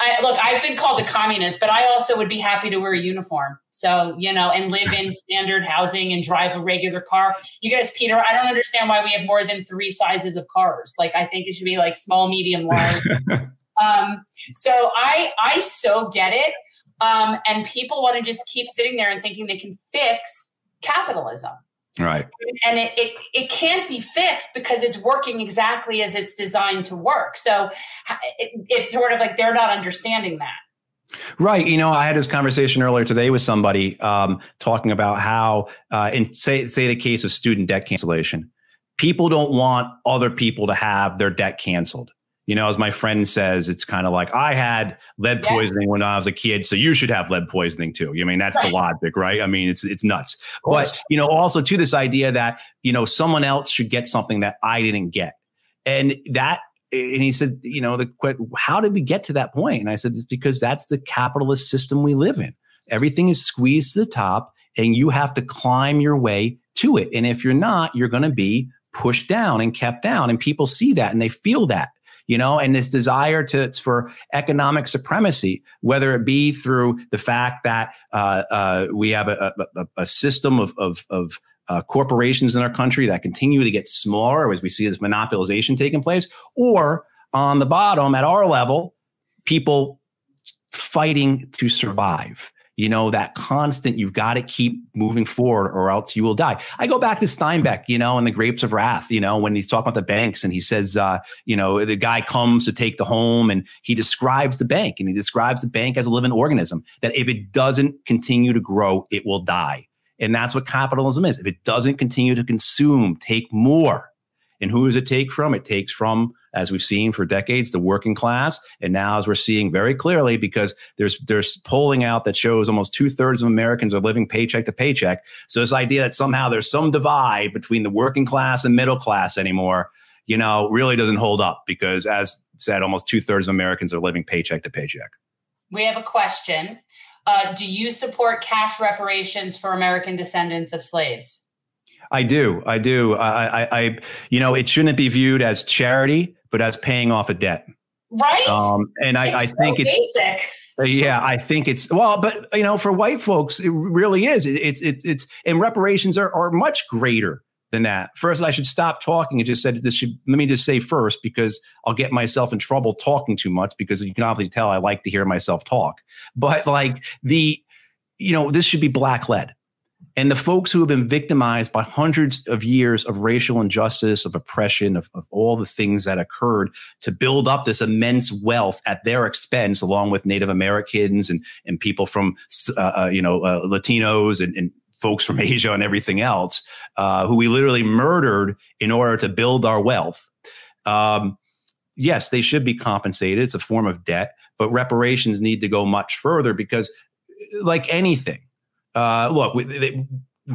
I, look, I've been called a communist, but I also would be happy to wear a uniform. So, you know, and live in standard housing and drive a regular car. You guys, Peter, I don't understand why we have more than three sizes of cars. Like, I think it should be like small, medium, large. [LAUGHS] um, so I, I so get it. Um, and people want to just keep sitting there and thinking they can fix capitalism. Right. And it, it, it can't be fixed because it's working exactly as it's designed to work. So it, it's sort of like they're not understanding that. Right. You know, I had this conversation earlier today with somebody um, talking about how, uh, in say, say the case of student debt cancellation, people don't want other people to have their debt canceled you know, as my friend says, it's kind of like I had lead poisoning yeah. when I was a kid, so you should have lead poisoning too. I mean, that's right. the logic, right? I mean, it's it's nuts. But you know, also to this idea that you know someone else should get something that I didn't get, and that. And he said, you know, the how did we get to that point? And I said, it's because that's the capitalist system we live in. Everything is squeezed to the top, and you have to climb your way to it. And if you're not, you're going to be pushed down and kept down. And people see that and they feel that you know, and this desire to for economic supremacy, whether it be through the fact that uh, uh, we have a, a, a system of, of, of uh, corporations in our country that continue to get smaller as we see this monopolization taking place, or on the bottom at our level, people fighting to survive you know, that constant, you've got to keep moving forward or else you will die. I go back to Steinbeck, you know, and the grapes of wrath, you know, when he's talking about the banks and he says, uh, you know, the guy comes to take the home and he describes the bank and he describes the bank as a living organism that if it doesn't continue to grow, it will die. And that's what capitalism is. If it doesn't continue to consume, take more. And who does it take from? It takes from as we've seen for decades, the working class. And now, as we're seeing very clearly, because there's there's polling out that shows almost two thirds of Americans are living paycheck to paycheck. So this idea that somehow there's some divide between the working class and middle class anymore, you know, really doesn't hold up because, as said, almost two thirds of Americans are living paycheck to paycheck. We have a question. Uh, do you support cash reparations for American descendants of slaves? I do. I do. I, I, I, you know, it shouldn't be viewed as charity, but as paying off a debt. Right. Um, and I, I so think it's basic. Uh, yeah, I think it's well, but you know, for white folks, it really is. It, it's it's it's and reparations are are much greater than that. First, I should stop talking and just said this should let me just say first because I'll get myself in trouble talking too much because you can obviously tell I like to hear myself talk. But like the you know, this should be black led. And the folks who have been victimized by hundreds of years of racial injustice, of oppression, of, of all the things that occurred to build up this immense wealth at their expense, along with Native Americans and, and people from, uh, uh, you know, uh, Latinos and, and folks from [LAUGHS] Asia and everything else, uh, who we literally murdered in order to build our wealth. Um, yes, they should be compensated. It's a form of debt, but reparations need to go much further because, like anything, uh, look, they,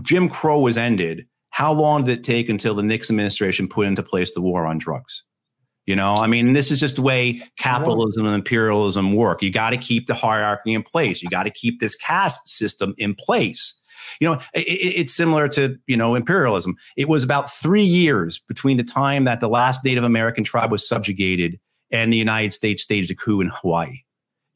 Jim Crow was ended. How long did it take until the Nixon administration put into place the war on drugs? You know, I mean, this is just the way capitalism and imperialism work. You got to keep the hierarchy in place. You got to keep this caste system in place. You know, it, it's similar to, you know, imperialism. It was about three years between the time that the last Native American tribe was subjugated and the United States staged a coup in Hawaii.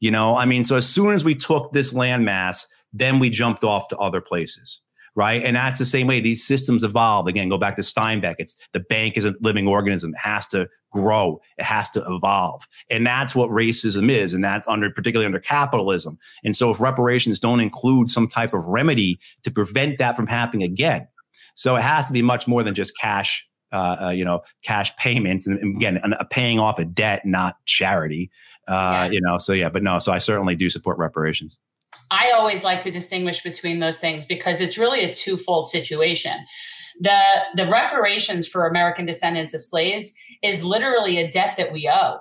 You know, I mean, so as soon as we took this landmass, then we jumped off to other places. Right. And that's the same way these systems evolve. Again, go back to Steinbeck. It's the bank is a living organism. It has to grow. It has to evolve. And that's what racism is. And that's under, particularly under capitalism. And so if reparations don't include some type of remedy to prevent that from happening again, so it has to be much more than just cash uh, uh, you know, cash payments, and, and again, a paying off a debt, not charity. Uh, yeah. You know, so yeah, but no, so I certainly do support reparations. I always like to distinguish between those things because it's really a twofold situation. The the reparations for American descendants of slaves is literally a debt that we owe.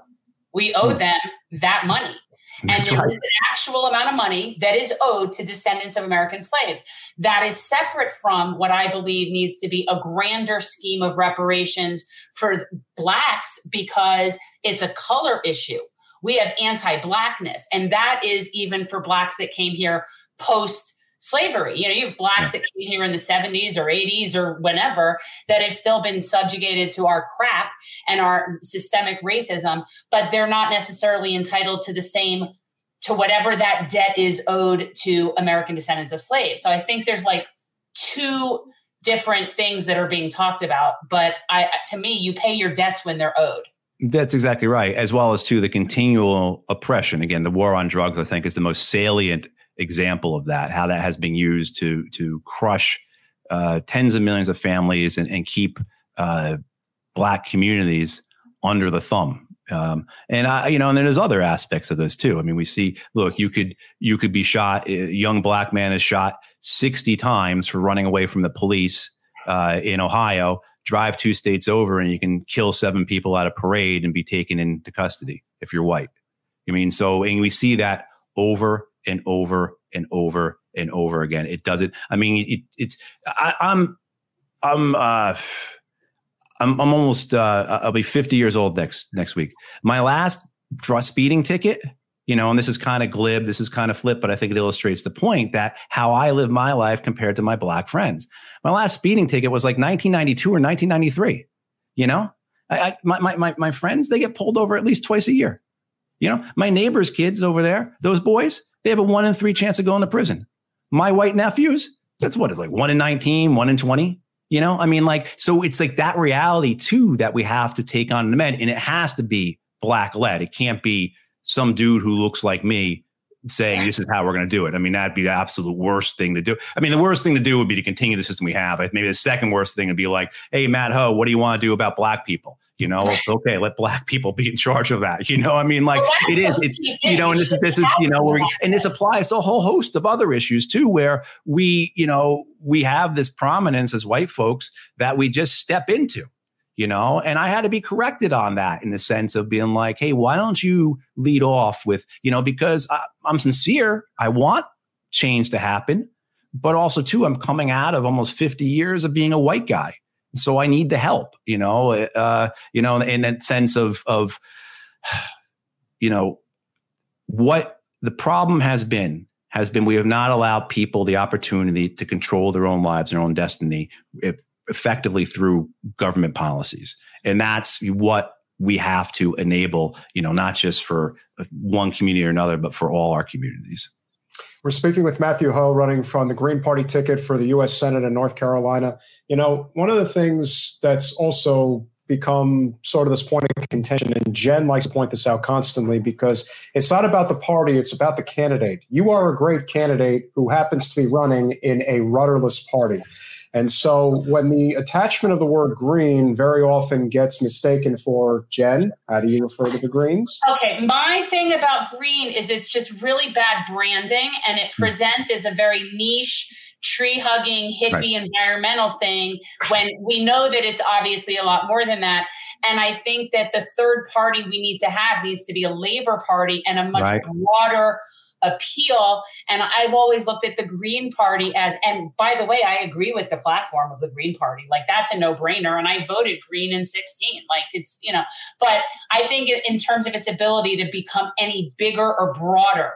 We owe hmm. them that money. And it right. an actual amount of money that is owed to descendants of American slaves. That is separate from what I believe needs to be a grander scheme of reparations for Blacks because it's a color issue we have anti-blackness. And that is even for blacks that came here post slavery you know you have blacks that came here in the 70s or 80s or whenever that have still been subjugated to our crap and our systemic racism but they're not necessarily entitled to the same to whatever that debt is owed to american descendants of slaves. So i think there's like two different things that are being talked about but i to me you pay your debts when they're owed that's exactly right, as well as to the continual oppression. Again, the war on drugs, I think, is the most salient example of that. How that has been used to to crush uh, tens of millions of families and, and keep uh, black communities under the thumb. Um, and I, you know, and then there's other aspects of this too. I mean, we see, look, you could you could be shot. A young black man is shot 60 times for running away from the police uh, in Ohio drive two states over and you can kill seven people at a parade and be taken into custody if you're white. I mean, so, and we see that over and over and over and over again. It doesn't, I mean, it, it's, I, am I'm, I'm, uh, I'm, I'm almost, uh, I'll be 50 years old next, next week. My last speeding ticket you know, and this is kind of glib, this is kind of flip, but I think it illustrates the point that how I live my life compared to my black friends. My last speeding ticket was like 1992 or 1993. You know, I, I my, my, my friends, they get pulled over at least twice a year. You know, my neighbors' kids over there, those boys, they have a one in three chance of going to prison. My white nephews, that's what it's like one in 19, one in 20. You know, I mean, like, so it's like that reality too that we have to take on the men, and it has to be black led. It can't be some dude who looks like me saying this is how we're going to do it. I mean, that'd be the absolute worst thing to do. I mean, the worst thing to do would be to continue the system we have. Maybe the second worst thing would be like, hey, Matt Hoh, what do you want to do about black people? You know, okay, let black people be in charge of that. You know, I mean, like well, it is, it's, you know, and this is, this is, you know, and this applies to a whole host of other issues too, where we, you know, we have this prominence as white folks that we just step into you know and i had to be corrected on that in the sense of being like hey why don't you lead off with you know because I, i'm sincere i want change to happen but also too i'm coming out of almost 50 years of being a white guy so I need the help. You know, uh, you know, in that sense of of [SIGHS] you know what the problem has been has been we have not allowed people the opportunity to control their own lives, their own destiny, effectively through government policies, and that's what we have to enable. You know, not just for uh, one community or another, but for all our communities. We're speaking with Matthew Hoh, running from the Green Party ticket for the U.S. Senate in North Carolina. You know, one of the things that's also become sort of this point of contention, and Jen likes to point this out constantly because it's not about the party, it's about the candidate. You are a great candidate who happens to be running in a rudderless party. And so when the attachment of the word green very often gets mistaken for Jen, how do you refer to the greens? Okay, my thing about green is it's just really bad branding and it hmm. presents as a very niche tree hugging hippie right. environmental thing when we know that it's obviously a lot more than that and i think that the third party we need to have needs to be a labor party and a much right. broader appeal. And I've always looked at the Green Party as, and by the way, I agree with the platform of the Green Party. Like that's a no brainer. And I voted Green in 16. Like it's, you know, but I think in terms of its ability to become any bigger or broader,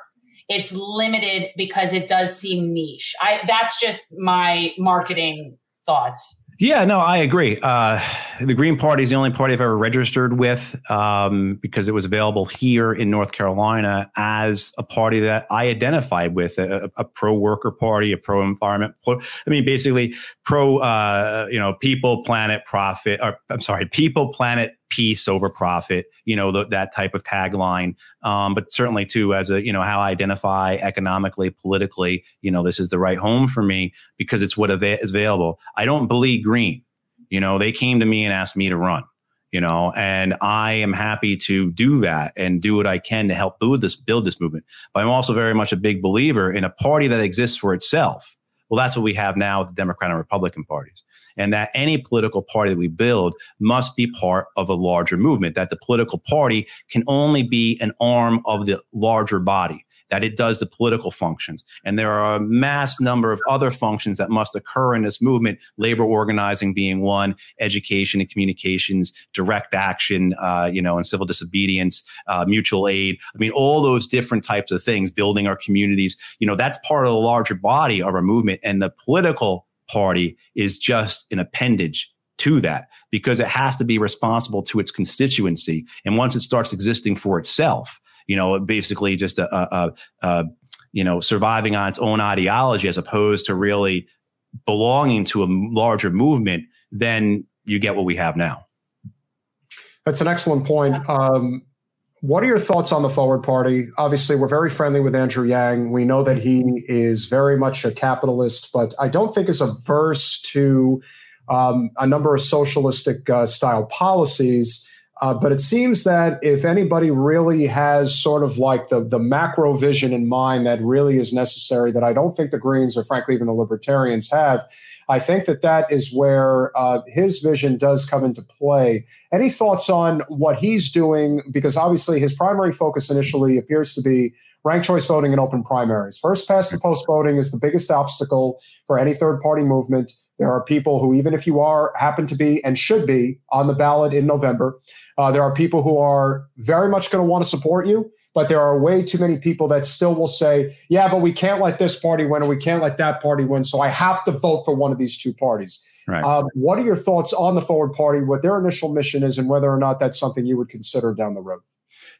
it's limited because it does seem niche. I that's just my marketing thoughts. Yeah, no, I agree. Uh, the Green Party is the only party I've ever registered with um, because it was available here in North Carolina as a party that I identified with a, a pro worker party, a pro environment. I mean, basically pro, uh, you know, people, planet, profit, or I'm sorry, people, planet, peace over profit, you know, that type of tagline. Um, but certainly too, as a, you know, how I identify economically, politically, you know, this is the right home for me because it's what is available. I don't believe green. You know, they came to me and asked me to run, you know, and I am happy to do that and do what I can to help build this, build this movement. But I'm also very much a big believer in a party that exists for itself. Well, that's what we have now, the Democrat and Republican parties and that any political party that we build must be part of a larger movement, that the political party can only be an arm of the larger body that it does the political functions. And there are a mass number of other functions that must occur in this movement, labor organizing being one, education and communications, direct action, uh, you know, and civil disobedience, uh, mutual aid. I mean, all those different types of things, building our communities, you know, that's part of the larger body of our movement. And the political party is just an appendage to that because it has to be responsible to its constituency. And once it starts existing for itself, you know, basically just a, a, a, you know, surviving on its own ideology as opposed to really belonging to a larger movement, then you get what we have now. That's an excellent point. Um, what are your thoughts on the Forward Party? Obviously, we're very friendly with Andrew Yang. We know that he is very much a capitalist, but I don't think is averse to um, a number of socialistic uh, style policies. Uh, but it seems that if anybody really has sort of like the, the macro vision in mind that really is necessary, that I don't think the Greens or frankly even the Libertarians have, I think that that is where uh, his vision does come into play. Any thoughts on what he's doing? Because obviously his primary focus initially appears to be ranked choice voting and open primaries. First past the post voting is the biggest obstacle for any third party movement. There are people who, even if you are, happen to be and should be on the ballot in November. Uh, there are people who are very much going to want to support you but there are way too many people that still will say, yeah, but we can't let this party win or we can't let that party win. So I have to vote for one of these two parties. Right. Um, what are your thoughts on the Forward Party, what their initial mission is, and whether or not that's something you would consider down the road?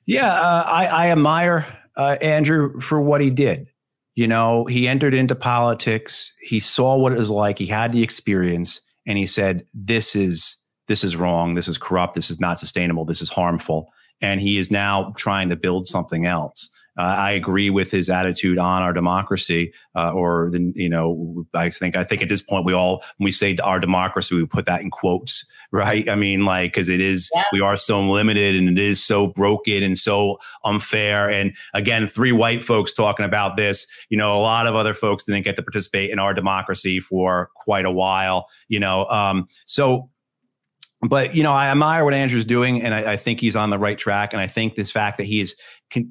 Yeah, uh, I, I, admire uh, Andrew for what he did. You know, he entered into politics. He saw what it was like. He had the experience, and he said, "This is this is wrong. This is corrupt. This is not sustainable. This is harmful." And he is now trying to build something else. Uh, I agree with his attitude on our democracy, uh, or the, you know, I think I think at this point we all when we say our democracy, we put that in quotes, [LAUGHS] right? I mean, like because it is yeah. we are so limited and it is so broken and so unfair. And again, three white folks talking about this. You know, a lot of other folks didn't get to participate in our democracy for quite a while. You know, um, so but you know, I admire what Andrew's doing, and I, I, think he's on the right track. And I think this fact that he is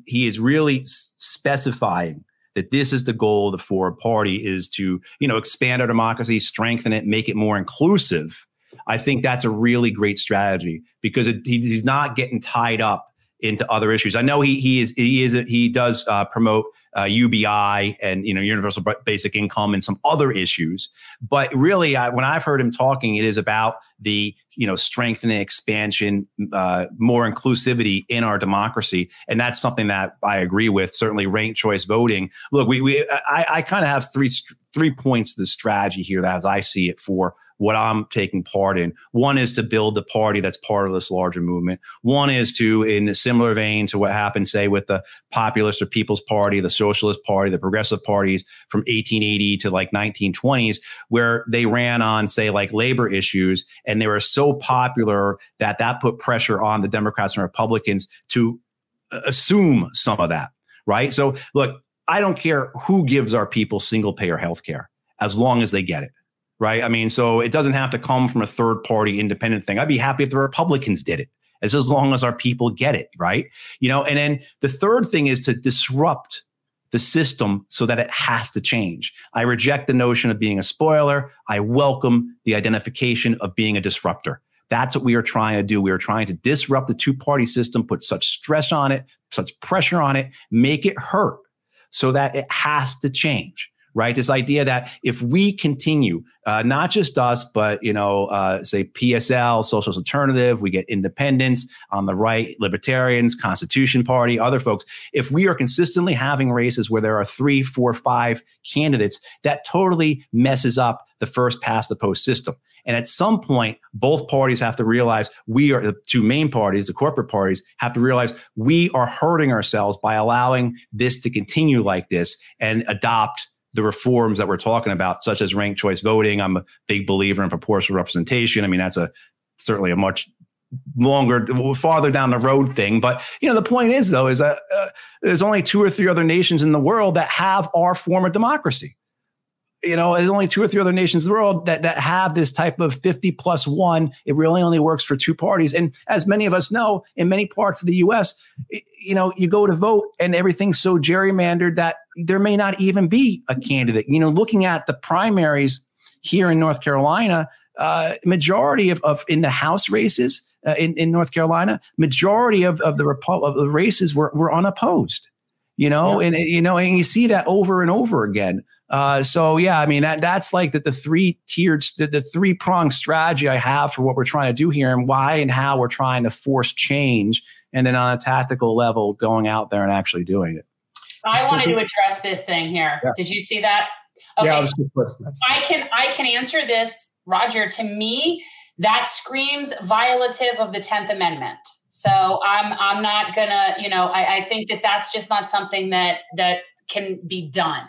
he is really specifying that this is the goal of the Forward Party is to you know expand our democracy, strengthen it, make it more inclusive. I think that's a really great strategy because it, he's not getting tied up into other issues. I know he he is he is he does uh, promote uh, UBI and you know universal basic income and some other issues, but really I, when I've heard him talking, it is about the you know strengthening, expansion, uh, more inclusivity in our democracy, and that's something that I agree with. Certainly, ranked choice voting. Look, we we I, I kind of have three three points to the strategy here that as I see it for what I'm taking part in. One is to build the party that's part of this larger movement. One is to, in a similar vein to what happened, say, with the populist or People's Party, the Socialist Party, the Progressive parties from 1880 to like 1920s, where they ran on, say, like labor issues, and they were so popular that that put pressure on the Democrats and Republicans to uh, assume some of that, right? So, look, I don't care who gives our people single payer health care as long as they get it right? I mean, so it doesn't have to come from a third party independent thing. I'd be happy if the Republicans did it as as long as our people get it, right? You know, and then the third thing is to disrupt the system so that it has to change. I reject the notion of being a spoiler. I welcome the identification of being a disruptor. That's what we are trying to do. We are trying to disrupt the two party system, put such stress on it, such pressure on it, make it hurt so that it has to change right? This idea that if we continue, uh, not just us, but you know, uh, say PSL, Socialist Alternative, we get independents on the right, libertarians, Constitution Party, other folks. If we are consistently having races where there are three, four, five candidates, that totally messes up the first past the post system. And at some point, both parties have to realize we are the two main parties, the corporate parties have to realize we are hurting ourselves by allowing this to continue like this and adopt the reforms that we're talking about, such as ranked choice voting. I'm a big believer in proportional representation. I mean, that's a certainly a much longer, farther down the road thing. But you know, the point is though, is that uh, there's only two or three other nations in the world that have our form of democracy you know, there's only two or three other nations in the world that that have this type of 50 plus one. It really only works for two parties. And as many of us know, in many parts of the US, you know, you go to vote and everything's so gerrymandered that there may not even be a candidate. You know, looking at the primaries here in North Carolina, uh, majority of, of in the House races uh, in, in North Carolina, majority of, of the Repu- of the races were, were unopposed. You know, yeah. and you know, and you see that over and over again. Uh, so yeah, I mean that that's like the, the three tiered, the, the three pronged strategy I have for what we're trying to do here and why and how we're trying to force change, and then on a tactical level, going out there and actually doing it. I wanted to address this thing here. Yeah. Did you see that? Okay, yeah, so I can I can answer this, Roger. To me, that screams violative of the Tenth Amendment. So I'm I'm not gonna, you know, I, I think that that's just not something that that can be done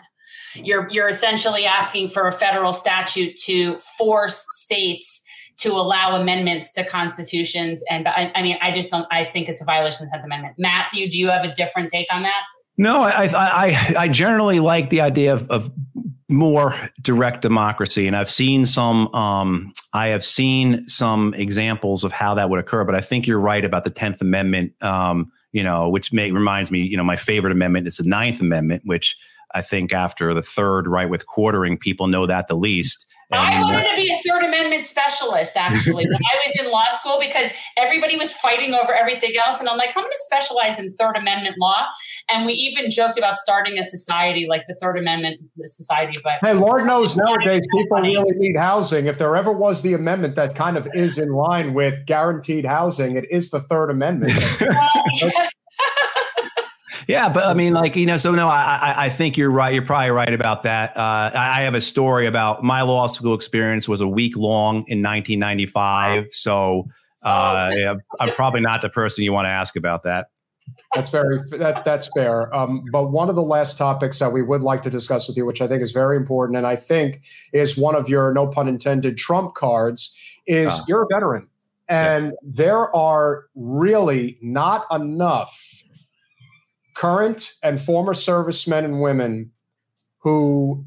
you're you're essentially asking for a federal statute to force states to allow amendments to constitutions. And I, I mean, I just don't. I think it's a violation of the Tenth Amendment. Matthew, do you have a different take on that? No, I I I generally like the idea of, of more direct democracy, and I've seen some. Um, I have seen some examples of how that would occur, but I think you're right about the Tenth Amendment. Um, you know, which may reminds me, you know, my favorite amendment is the Ninth Amendment, which I think after the third, right, with quartering, people know that the least. I wanted to be a Third Amendment specialist, actually, when I was in law school, because everybody was fighting over everything else. And I'm like, I'm going to specialize in Third Amendment law. And we even joked about starting a society like the Third Amendment Society. But hey, Lord knows nowadays people really need housing. If there ever was the amendment that kind of is in line with guaranteed housing, it is the Third Amendment. [LAUGHS] Yeah, but I mean, like you know, so no, I I think you're right. You're probably right about that. Uh, I have a story about my law school experience was a week long in 1995. So uh, yeah, I'm probably not the person you want to ask about that. That's very that that's fair. Um, but one of the last topics that we would like to discuss with you, which I think is very important, and I think is one of your no pun intended trump cards, is uh, you're a veteran, and yeah. there are really not enough current and former servicemen and women who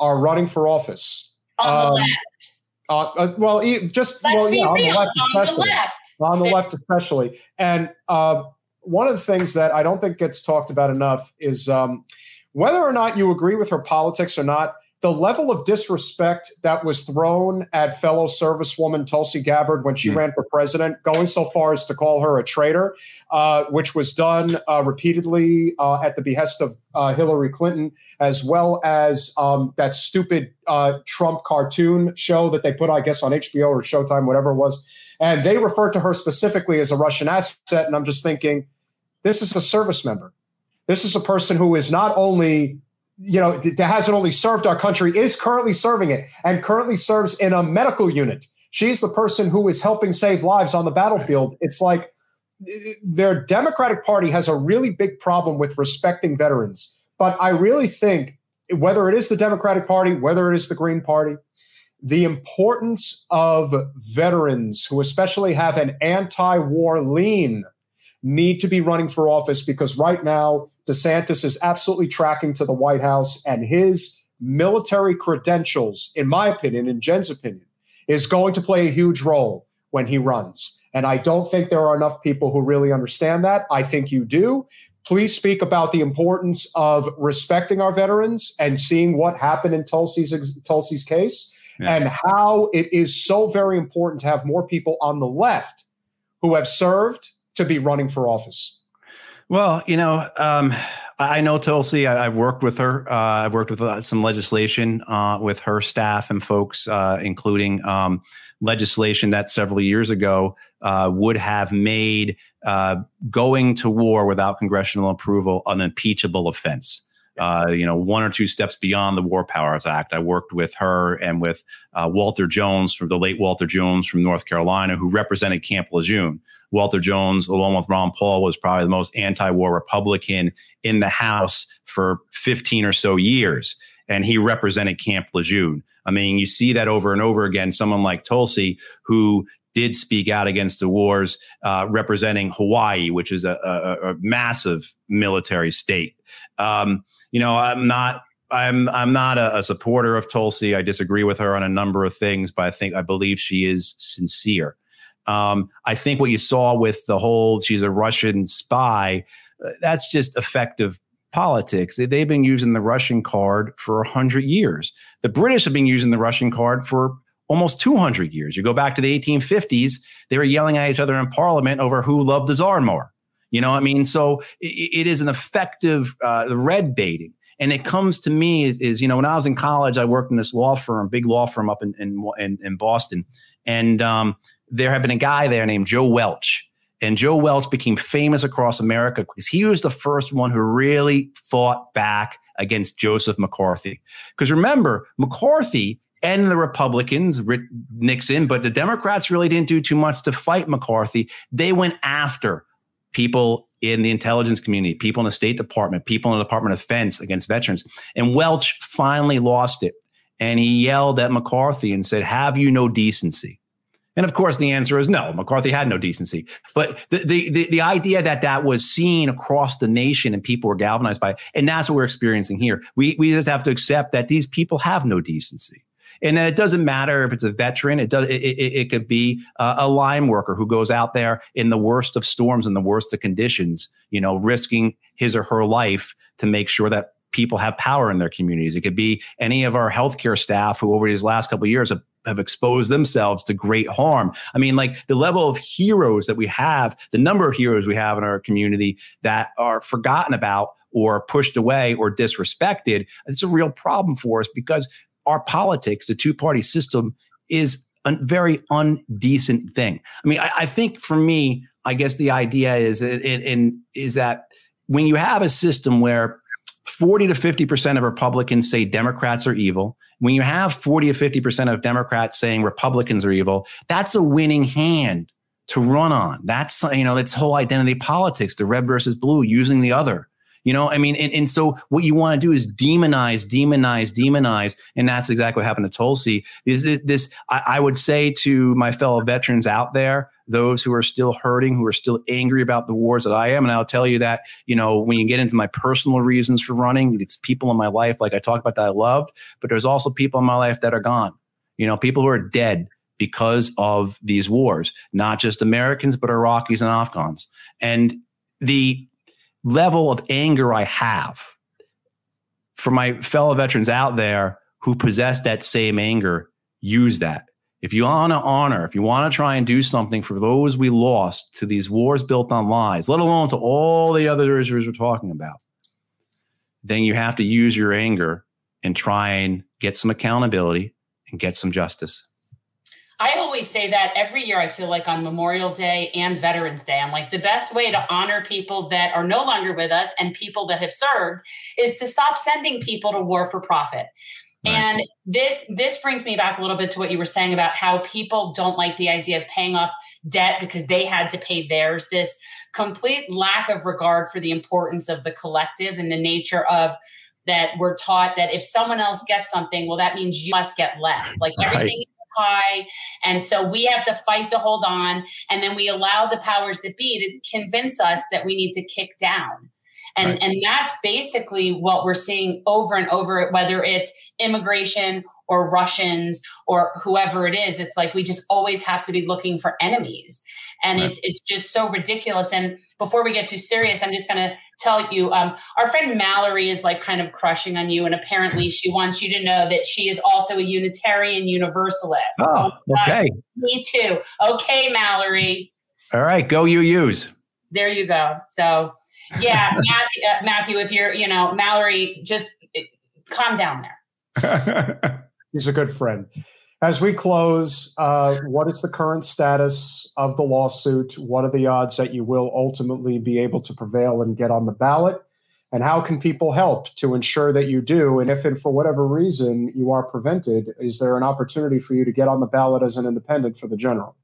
are running for office. On um, the left. Uh, uh, well, just Let's well, yeah, on the left, on especially. The left. On the left, especially. And uh, one of the things that I don't think gets talked about enough is um, whether or not you agree with her politics or not. The level of disrespect that was thrown at fellow servicewoman Tulsi Gabbard when she mm. ran for president, going so far as to call her a traitor, uh, which was done uh, repeatedly uh, at the behest of uh, Hillary Clinton, as well as um, that stupid uh, Trump cartoon show that they put, I guess, on HBO or Showtime, whatever it was. And they referred to her specifically as a Russian asset. And I'm just thinking, this is a service member. This is a person who is not only you know, that hasn't only served our country, is currently serving it and currently serves in a medical unit. She's the person who is helping save lives on the battlefield. It's like their Democratic Party has a really big problem with respecting veterans. But I really think whether it is the Democratic Party, whether it is the Green Party, the importance of veterans who especially have an anti war lean need to be running for office because right now DeSantis is absolutely tracking to the White House and his military credentials, in my opinion, in Jen's opinion, is going to play a huge role when he runs. And I don't think there are enough people who really understand that. I think you do. Please speak about the importance of respecting our veterans and seeing what happened in Tulsi's Tulsi's case yeah. and how it is so very important to have more people on the left who have served to be running for office? Well, you know, um, I know Tulsi. I, have worked with her. Uh, I've worked with uh, some legislation uh, with her staff and folks, uh, including um, legislation that several years ago uh, would have made uh, going to war without congressional approval an impeachable offense. You know, one or two steps beyond the War Powers Act. I worked with her and with Walter Jones from the late Walter Jones from North Carolina, who represented Camp Lejeune Walter Jones, along with Ron Paul, was probably the most anti war Republican in the House for 15 or so years. And he represented Camp Lejeune. I mean, you see that over and over again. Someone like Tulsi, who did speak out against the wars, uh, representing Hawaii, which is a, a, a massive military state. Um, you know, I'm not I'm I'm not a, a, supporter of Tulsi. I disagree with her on a number of things, but I think I believe she is sincere. Um, I think what you saw with the whole she's a Russian spy, uh, that's just effective politics. They've been using the Russian card for 100 years. The British have been using the Russian card for almost 200 years. You go back to the 1850s, they were yelling at each other in parliament over who loved the czar more. You know, what I mean, so it, it is an effective uh, red baiting. And it comes to me is, is, you know, when I was in college, I worked in this law firm, big law firm up in in, in, Boston, and um, there had been a guy there named Joe Welch. And Joe Welch became famous across America because he was the first one who really fought back against Joseph McCarthy. Because remember, McCarthy and the Republicans, Nixon, but the Democrats really didn't do too much to fight McCarthy. They went after people in the intelligence community, people in the State Department, people in the Department of Defense against veterans. And Welch finally lost it. And he yelled at McCarthy and said, Have you no decency? And of course, the answer is no. McCarthy had no decency. But the, the, the, the, idea that that was seen across the nation and people were galvanized by it, and that's what we're experiencing here. We, we just have to accept that these people have no decency. And then it doesn't matter if it's a veteran. It does. It, it, it could be a, line worker who goes out there in the worst of storms and the worst of conditions, you know, risking his or her life to make sure that people have power in their communities. It could be any of our healthcare staff who over these last couple of years have have exposed themselves to great harm. I mean, like the level of heroes that we have, the number of heroes we have in our community that are forgotten about or pushed away or disrespected, it's a real problem for us because our politics, the two party system, is a very undecent thing. I mean, I, I think for me, I guess the idea is it, is that when you have a system where 40 to 50% of Republicans say Democrats are evil. When you have 40 to 50% of Democrats saying Republicans are evil, that's a winning hand to run on. That's, you know, it's whole identity politics, the red versus blue, using the other. You know, I mean, and, and so what you want to do is demonize, demonize, demonize. And that's exactly what happened to Tulsi. Is this, this I, I would say to my fellow veterans out there, those who are still hurting, who are still angry about the wars that I am. And I'll tell you that, you know, when you get into my personal reasons for running, it's people in my life, like I talked about that I loved, but there's also people in my life that are gone, you know, people who are dead because of these wars, not just Americans, but Iraqis and Afghans. And the level of anger I have for my fellow veterans out there who possess that same anger use that. If you want to honor, if you want to try and do something for those we lost to these wars built on lies, let alone to all the other issues we're talking about, then you have to use your anger and try and get some accountability and get some justice. I always say that every year I feel like on Memorial Day and Veterans Day, I'm like the best way to honor people that are no longer with us and people that have served is to stop sending people to war for profit. Right. And this this brings me back a little bit to what you were saying about how people don't like the idea of paying off debt because they had to pay theirs. This complete lack of regard for the importance of the collective and the nature of that we're taught that if someone else gets something, well, that means you must get less. Like everything high. And so we have to fight to hold on. And then we allow the powers that be to convince us that we need to kick down. And, right. and that's basically what we're seeing over and over, whether it's immigration or Russians or whoever it is. It's like we just always have to be looking for enemies. And right. it's it's just so ridiculous. And before we get too serious, I'm just gonna tell you, um, our friend Mallory is like kind of crushing on you, and apparently she wants you to know that she is also a Unitarian Universalist. Oh, okay. Uh, me too. Okay, Mallory. All right, go you use. There you go. So yeah, [LAUGHS] Matthew, uh, Matthew, if you're, you know, Mallory, just calm down there. [LAUGHS] He's a good friend. As we close, uh, what is the current status of the lawsuit? What are the odds that you will ultimately be able to prevail and get on the ballot? And how can people help to ensure that you do? And if, and for whatever reason, you are prevented, is there an opportunity for you to get on the ballot as an independent for the general?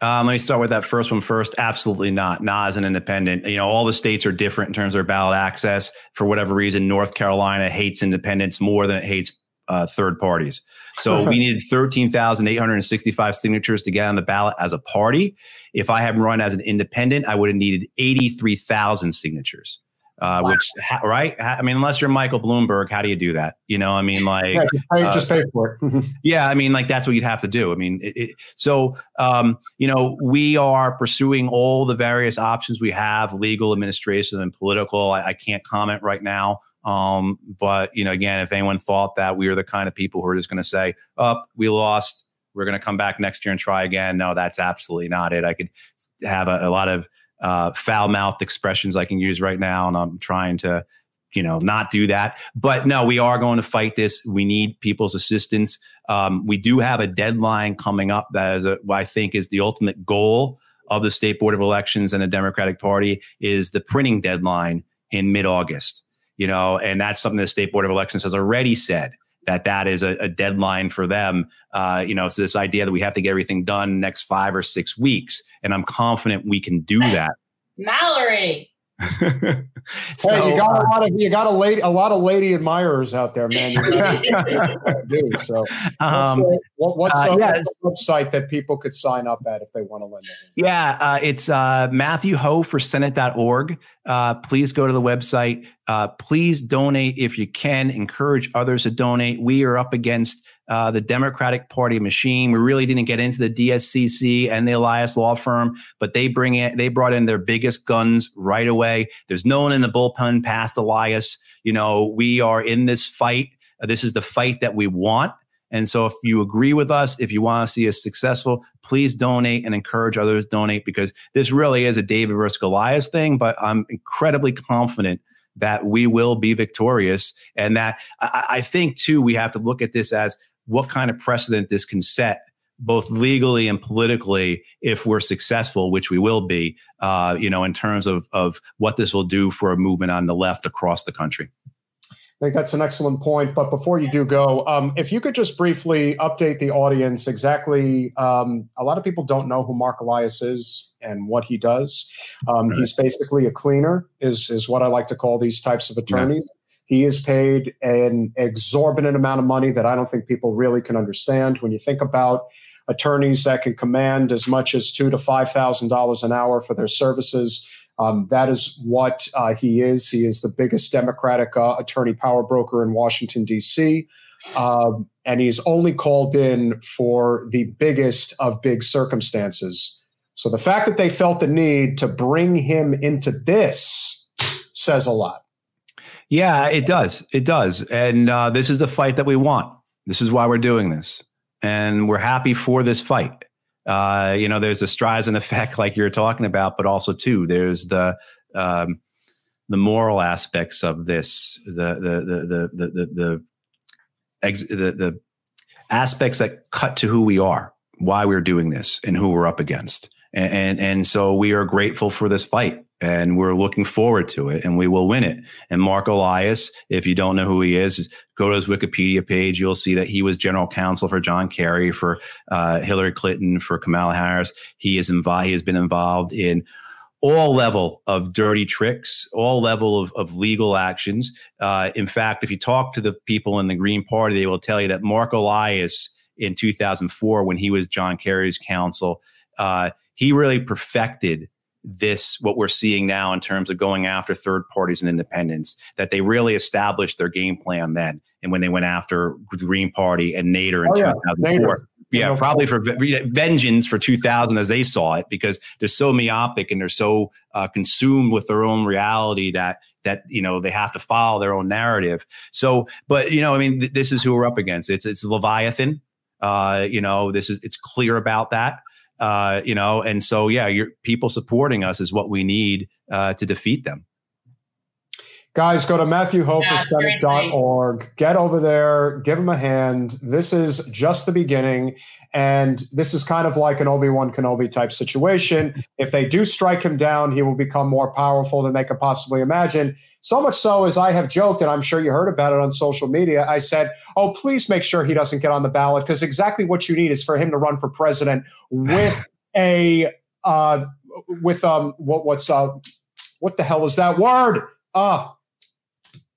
Um, let me start with that first one first. Absolutely not. Not as an independent. You know, all the states are different in terms of their ballot access. For whatever reason, North Carolina hates independents more than it hates uh, third parties. So [LAUGHS] we needed 13,865 signatures to get on the ballot as a party. If I had run as an independent, I would have needed 83,000 signatures. Uh, wow. which right i mean unless you're michael bloomberg how do you do that you know i mean [LAUGHS] like yeah, just, pay, uh, just pay for it [LAUGHS] yeah i mean like that's what you'd have to do i mean it, it, so um, you know we are pursuing all the various options we have legal administrative and political I, I can't comment right now um, but you know, again, if anyone thought that we were the kind of people who are just going to say, "Up, oh, we lost, we're going to come back next year and try again," no, that's absolutely not it. I could have a, a lot of uh, foul mouthed expressions I can use right now, and I'm trying to, you know, not do that. But no, we are going to fight this. We need people's assistance. Um, we do have a deadline coming up that is I think is the ultimate goal of the state board of elections and the Democratic Party is the printing deadline in mid August you know, and that's something the state board of elections has already said that that is a, a deadline for them. Uh, you know, so this idea that we have to get everything done next five or six weeks, and I'm confident we can do [LAUGHS] that. Mallory, so, [LAUGHS] hey, you got a lot of you got a lady a lot of lady admirers out there, man. [LAUGHS] do so. Um, what's, what's, uh, yeah, website that people could sign up at if they want to lend it? Yeah, uh, it's uh, Matthew Hoh for Senate.org. Uh, please go to the website. Uh, please donate if you can. Encourage others to donate. We are up against uh, the Democratic Party machine. We really didn't get into the DSCC and the Elias law firm, but they bring it. They brought in their biggest guns right away. There's no one in the bullpen past Elias. You know, we are in this fight. Uh, this is the fight that we want. And so, if you agree with us, if you want to see us successful, please donate and encourage others to donate because this really is a David versus Goliath thing. But I'm incredibly confident that we will be victorious. And that I, I think, too, we have to look at this as what kind of precedent this can set both legally and politically if we're successful which we will be uh, you know in terms of of what this will do for a movement on the left across the country I think that's an excellent point. But before you do go, um, if you could just briefly update the audience exactly, um, a lot of people don't know who Marc Elias is and what he does. Um, right. He's basically a cleaner, is is what I like to call these types of attorneys. He is paid an exorbitant amount of money that I don't think people really can understand. When you think about attorneys that can command as much as two to five thousand dollars an hour for their services, um, that is what uh, he is. He is the biggest Democratic uh, attorney power broker in Washington D.C. Um, and he's only called in for the biggest of big circumstances. So the fact that they felt the need to bring him into this says a lot. Yeah, it does. It does. And uh, this is the fight that we want. This is why we're doing this. And we're happy for this fight. Uh, you know, there's the Streisand effect, [LAUGHS] like you're talking about, but also too, there's the um, the moral aspects of this, the the the the the the, the, the, the aspects that cut to who we are, why we're doing this, and who we're up against. And, and, and so we are grateful for this fight and we're looking forward to it and we will win it. And Marc Elias, if you don't know who he is, go to his Wikipedia page. You'll see that he was general counsel for John Kerry, for uh, Hillary Clinton, for Kamala Harris. He is involved. He has been involved in all level of dirty tricks, all level of, of legal actions. Uh, in fact, if you talk to the people in the Green Party, they will tell you that Marc Elias in 2004, when he was John Kerry's counsel, uh, he really perfected this what we're seeing now in terms of going after third parties and independents that they really established their game plan then and when they went after the green party and nader in oh, yeah. 2004 nader. yeah no probably for vengeance for 2000 as they saw it because they're so myopic and they're so uh, consumed with their own reality that that you know they have to follow their own narrative. So but you know i mean th- this is who we're up against. It's it's leviathan. Uh, you know this is it's clear about that uh, you know, and so yeah, your people supporting us is what we need uh, to defeat them. Guys, go to MatthewHohforsenate.org. Get over there, give him a hand. This is just the beginning. And this is kind of like an Obi Wan Kenobi type situation. If they do strike him down, he will become more powerful than they could possibly imagine. So much so as I have joked, and I'm sure you heard about it on social media. I said, Oh, please make sure he doesn't get on the ballot because exactly what you need is for him to run for president with [LAUGHS] a, uh, with, um, what, what's, uh, what the hell is that word? Ah, uh,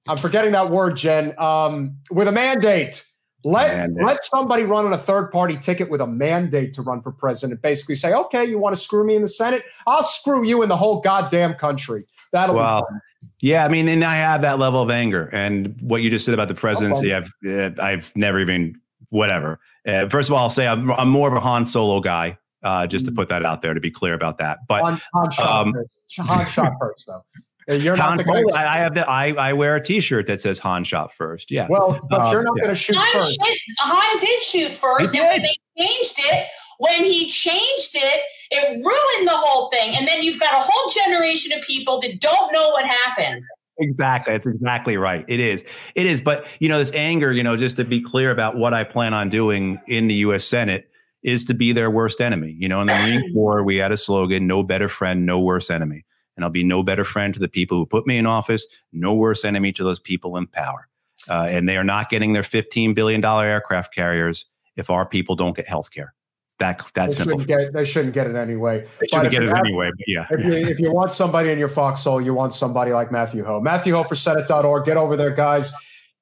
I'm forgetting that word, Jen. Um, with a mandate. Let mandate. let somebody run on a third party ticket with a mandate to run for president. Basically, say, okay, you want to screw me in the Senate? I'll screw you in the whole goddamn country. That'll well, be fun. Yeah, I mean, and I have that level of anger. And what you just said about the presidency. I've uh, I've never even whatever. Uh, first of all, I'll say I'm, I'm more of a Han Solo guy. Uh, just to mm. put that out there to be clear about that. But Han, Han shot um, first. Han shot first, though. You're Han, not the guy. I have the I, I wear a T-shirt that says Han shot first. Yeah. Well, but um, you're not yeah. going to shoot Han first. Shit, Han did shoot first, and when they changed it, when he changed it, it ruined the whole thing. And then you've got a whole generation of people that don't know what happened. Exactly. That's exactly right. It is. It is. But, you know, this anger, you know, just to be clear about what I plan on doing in the U.S. Senate is to be their worst enemy. You know, in the Marine [CLEARS THROAT] Corps, we had a slogan no better friend, no worse enemy and I'll be no better friend to the people who put me in office, no worse enemy to those people in power. Uh, and they are not getting their $15 billion aircraft carriers if our people don't get health care. That, that's they simple. Shouldn't get, they shouldn't get it anyway. They shouldn't get it have, anyway, but yeah. If you, if you want somebody in your foxhole, you want somebody like Matthew Hoh. Matthew Hoh for Senate.org. Get over there, guys.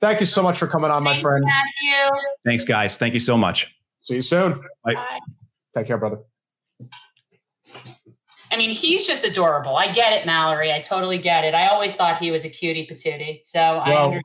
Thank you so much for coming on, my friend. Matthew. Thanks, guys. Thank you so much. See you soon. Bye. Bye. Take care, brother. I mean, he's just adorable. I get it, Mallory. I totally get it. I always thought he was a cutie patootie. So well, I understand.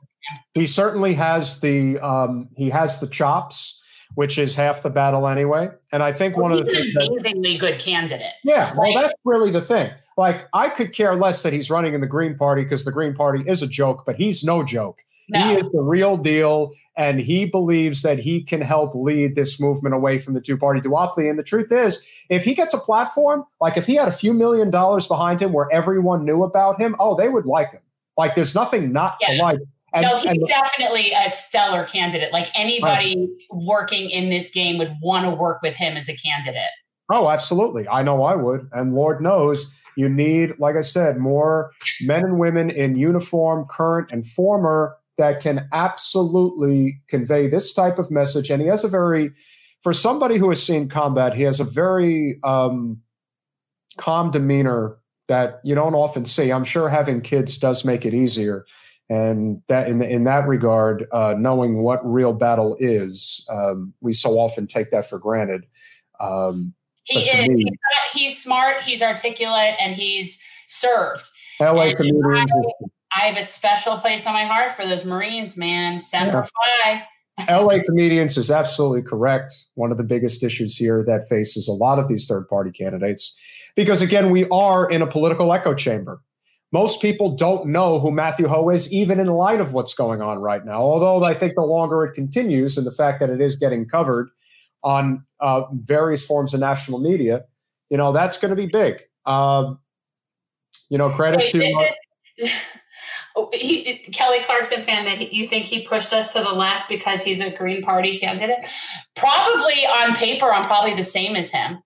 He certainly has the um, he has the chops, which is half the battle anyway. And I think well, one of the an amazingly that, good candidate. Yeah, well, that's really the thing. Like, I could care less that he's running in the Green Party because the Green Party is a joke, but he's no joke. No. He is the real deal and he believes that he can help lead this movement away from the two party duopoly. And the truth is, if he gets a platform, like if he had a few million dollars behind him where everyone knew about him, oh, they would like him. Like there's nothing not yeah. to like. And, no, he's and, definitely a stellar candidate. Like anybody right. working in this game would want to work with him as a candidate. Oh, absolutely. I know I would. And Lord knows you need, like I said, more men and women in uniform, current and former, that can absolutely convey this type of message. And he has a very, for somebody who has seen combat, he has a very um, calm demeanor that you don't often see. I'm sure having kids does make it easier. And that in, in that regard, uh, knowing what real battle is, um, we so often take that for granted. Um, he is. Me, he's, he's, smart. He's articulate, and he's served. LA and comedians. I have a special place on my heart for those Marines, man. Semper yeah. Fi. LA [LAUGHS] Comedians is absolutely correct. One of the biggest issues here that faces a lot of these third party candidates, because again, we are in a political echo chamber. most people don't know who Matthew Hoh is, even in light of what's going on right now. Although I think the longer it continues and the fact that it is getting covered on uh, various forms of national media, you know, that's going to be big. Um, you know, credit Wait, to. Oh, he, Kelly Clarkson fan that you think he pushed us to the left because he's a Green Party candidate? Probably on paper, I'm probably the same as him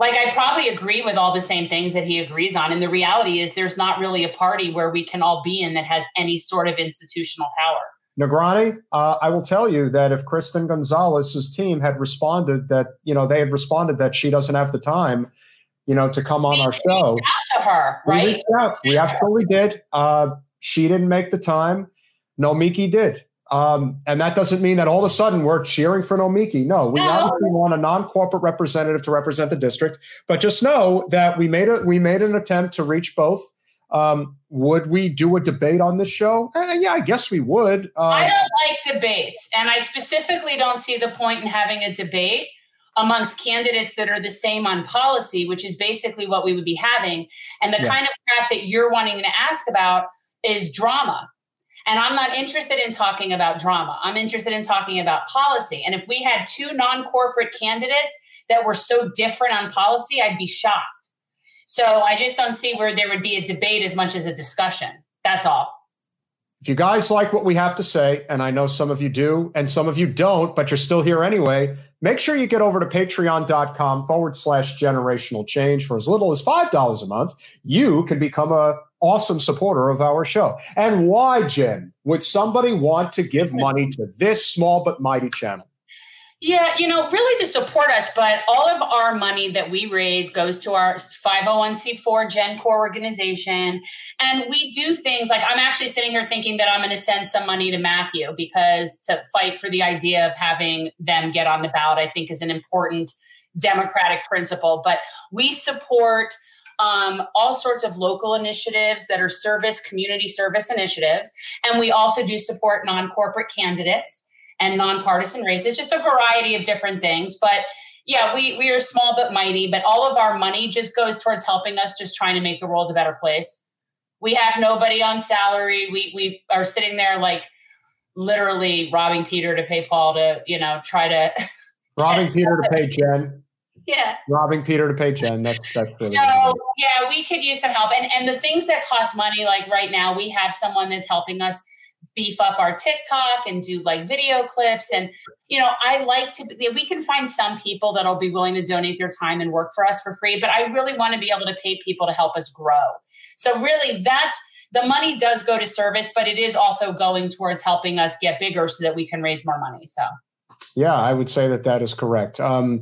like I probably agree with all the same things that he agrees on. And the reality is there's not really a party where we can all be in that has any sort of institutional power. Negrani, uh, I will tell you that if Kristen Gonzalez's team had responded that, you know, they had responded that she doesn't have the time, you know, to come on we our show. to her, right? We, we absolutely did. Uh, she didn't make the time. Nomiki did. Um, and that doesn't mean that all of a sudden we're cheering for Nomiki. No, we no. obviously want a non-corporate representative to represent the district. But just know that we made a we made an attempt to reach both. Um, would we do a debate on this show? Eh, yeah, I guess we would. Uh, I don't like debates, and I specifically don't see the point in having a debate amongst candidates that are the same on policy, which is basically what we would be having. And the yeah. kind of crap that you're wanting to ask about is drama and I'm not interested in talking about drama. I'm interested in talking about policy. And if we had two non corporate candidates that were so different on policy, I'd be shocked. So I just don't see where there would be a debate as much as a discussion. That's all. If you guys like what we have to say, and I know some of you do, and some of you don't, but you're still here anyway, make sure you get over to patreon.com forward slash generational change for as little as $5 a month. You can become a awesome supporter of our show. And why, Jen, would somebody want to give money to this small but mighty channel? Yeah, you know, really to support us, but all of our money that we raise goes to our 501c4 GenCore organization. And we do things like I'm actually sitting here thinking that I'm going to send some money to Matthew because to fight for the idea of having them get on the ballot, I think is an important democratic principle. But we support um, all sorts of local initiatives that are service, community service initiatives. And we also do support non corporate candidates and nonpartisan races, just a variety of different things. But yeah, we, we are small but mighty, but all of our money just goes towards helping us just trying to make the world a better place. We have nobody on salary. We, we are sitting there like literally robbing Peter to pay Paul to, you know, try to. [LAUGHS] Robbing Peter to pay [LAUGHS] Jen yeah robbing peter to pay jen that's that's really so yeah we could use some help and and the things that cost money like right now we have someone that's helping us beef up our tiktok and do like video clips. And you know i like to we can find some people that'll be willing to donate their time and work for us for free but i really want to be able to pay people to help us grow. So really that's the money does go to service but it is also going towards helping us get bigger so that we can raise more money so. Yeah i would say that that is correct. Um,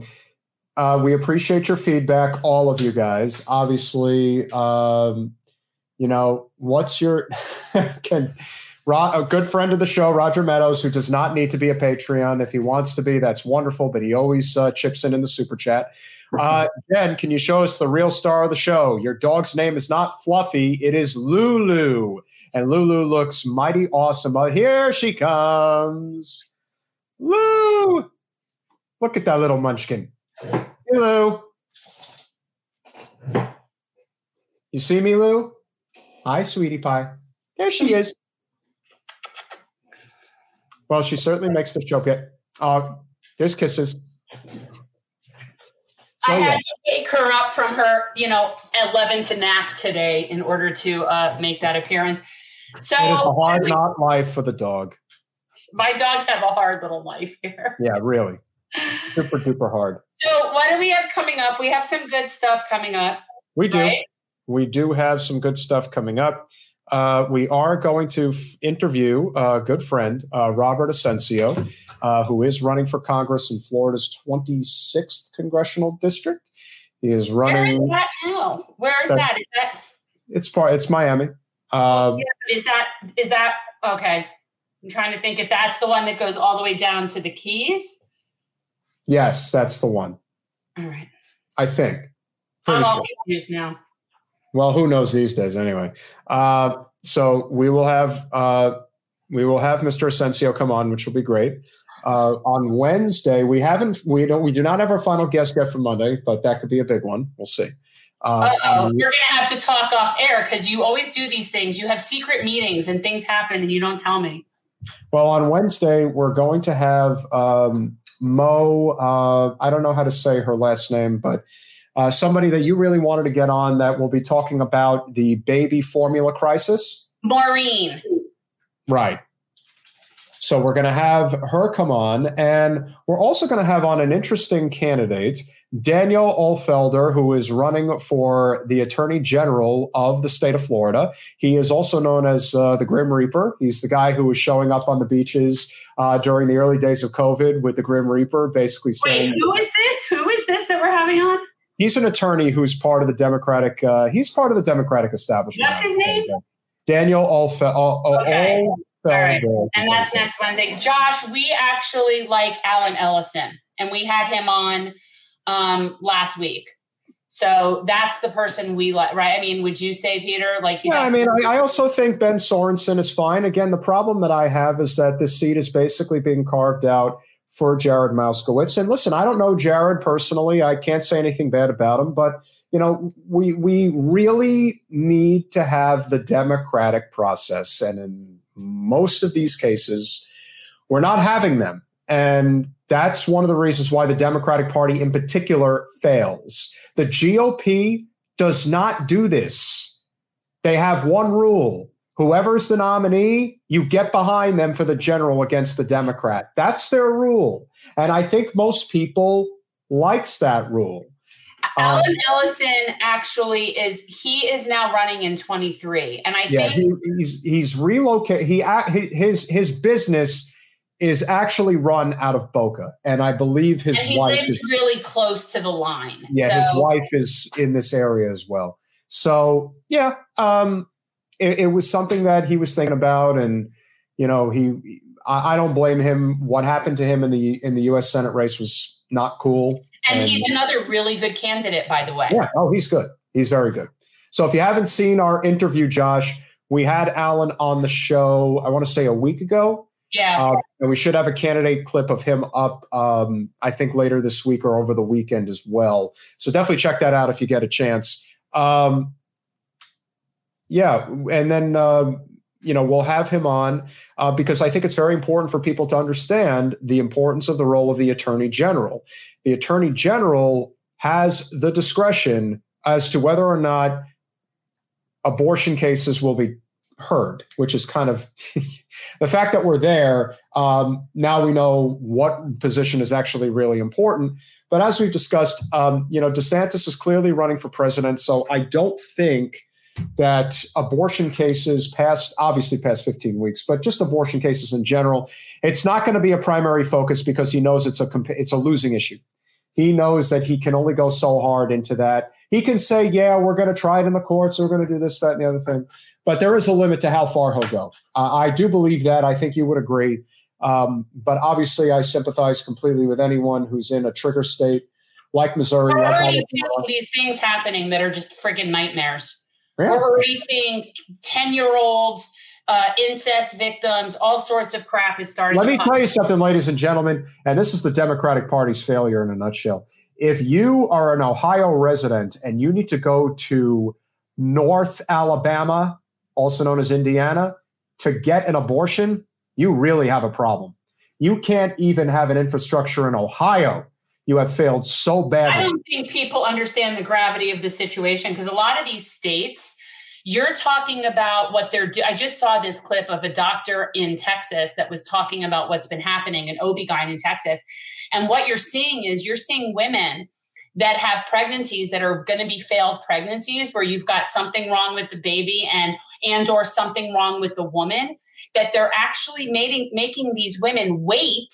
uh, we appreciate your feedback, all of you guys. Obviously, um, you know, what's your [LAUGHS] can a good friend of the show, Roger Meadows, who does not need to be a Patreon. If he wants to be, that's wonderful, but he always uh, chips in in the super chat. Uh, [LAUGHS] Jen, can you show us the real star of the show? Your dog's name is not Fluffy, it is Lulu. And Lulu looks mighty awesome. But here she comes. Lou! Look at that little munchkin. Hello. You see me, Lou? Hi, sweetie pie. There she is. Well, she certainly makes the show get. Uh, there's kisses. So, I had yeah. to wake her up from her, you know, eleventh nap today in order to uh, make that appearance. So it is a hard not life for the dog. My dogs have a hard little life here. Yeah, really super duper hard. So, what do we have coming up? We have some good stuff coming up. We do. Right? We do have some good stuff coming up. Uh, we are going to f- interview a good friend, uh, Robert Asencio, uh, who is running for Congress in Florida's 26th congressional district. He is running. Where is that now? Where is that? Is that? It's part. It's Miami. Um, yeah, is that? Is that okay? I'm trying to think if that's the one that goes all the way down to the Keys. Yes, that's the one. All right. I think. Pretty I'm all sure. confused now. Well, who knows these days anyway? Uh, so we will have uh, we will have Mr. Asencio come on, which will be great. Uh, on Wednesday, we haven't we don't we do not have our final guest yet for Monday, but that could be a big one. We'll see. Uh, oh, you're going to have to talk off air because you always do these things. You have secret meetings and things happen and you don't tell me. Well, on Wednesday, we're going to have um, Mo, uh, I don't know how to say her last name, but uh, somebody that you really wanted to get on that will be talking about the baby formula crisis. Maureen. Right. So we're going to have her come on, and we're also going to have on an interesting candidate, Daniel Uhlfelder, who is running for the Attorney General of the state of Florida. He is also known as uh, the Grim Reaper. He's the guy who was showing up on the beaches uh, during the early days of COVID with the Grim Reaper, basically saying, Wait, who is this? Who is this that we're having on? He's an attorney who's part of the Democratic. Uh, he's part of the Democratic establishment. What's his name? Daniel Uhlfelder. Okay. All right. And that's next Wednesday. Josh, we actually like Allen Ellison, and we had him on um, last week. So that's the person we like, right? I mean, would you say, Peter? Like, yeah, I mean, I, I, also think Ben Sorensen is fine. Again, the problem that I have is that this seat is basically being carved out for Jared Moskowitz. And listen, I don't know Jared personally. I can't say anything bad about him, but you know, we we really need to have the democratic process, and in most of these cases, we're not having them. And that's one of the reasons why the Democratic Party in particular fails. The GOP does not do this. They have one rule whoever's the nominee, you get behind them for the general against the Democrat. That's their rule. And I think most people likes that rule. Allen um, Ellison actually is he is now running in 23 and I yeah, think he, he's he's relocated he his his business is actually run out of Boca and I believe his wife lives is, really close to the line. Yeah, so. his wife is in this area as well. So, yeah, um it, it was something that he was thinking about and you know, he I, I don't blame him what happened to him in the in the US Senate race was not cool and, and, he's another really good candidate, by the way. Yeah. Oh, he's good. He's very good. So if you haven't seen our interview, Josh, we had Allen on the show, I want to say a week ago. Yeah. Uh, and we should have a candidate clip of him up, um, I think, later this week or over the weekend as well. So definitely check that out if you get a chance. Um, yeah. And then uh, you know, we'll have him on uh, because I think it's very important for people to understand the importance of the role of the attorney general. The attorney general has the discretion as to whether or not abortion cases will be heard, which is kind of [LAUGHS] the fact that we're there. Um, now we know what position is actually really important. But as we've discussed, um, you know, DeSantis is clearly running for president. So I don't think that abortion cases past obviously past 15 weeks but just abortion cases in general it's not going to be a primary focus because he knows it's a it's a losing issue. He knows that he can only go so hard into that. He can say yeah we're going to try it in the courts we're going to do this that and the other thing but there is a limit to how far he'll go. Uh, i do believe that. I think you would agree. Um, but obviously i sympathize completely with anyone who's in a trigger state like missouri we're already seeing these things happening that are just freaking nightmares We're already seeing 10 year olds, uh, incest victims, all sorts of crap is starting. Let me tell you something, ladies and gentlemen, and this is the Democratic Party's failure in a nutshell. If you are an Ohio resident and you need to go to North Alabama, also known as Indiana, to get an abortion, you really have a problem. You can't even have an infrastructure in Ohio you have failed so badly. I don't think people understand the gravity of the situation because a lot of these states, you're talking about what they're doing. I just saw this clip of a doctor in Texas that was talking about what's been happening, an OB-GYN in Texas. And what you're seeing is you're seeing women that have pregnancies that are going to be failed pregnancies where you've got something wrong with the baby and and or something wrong with the woman that they're actually making making these women wait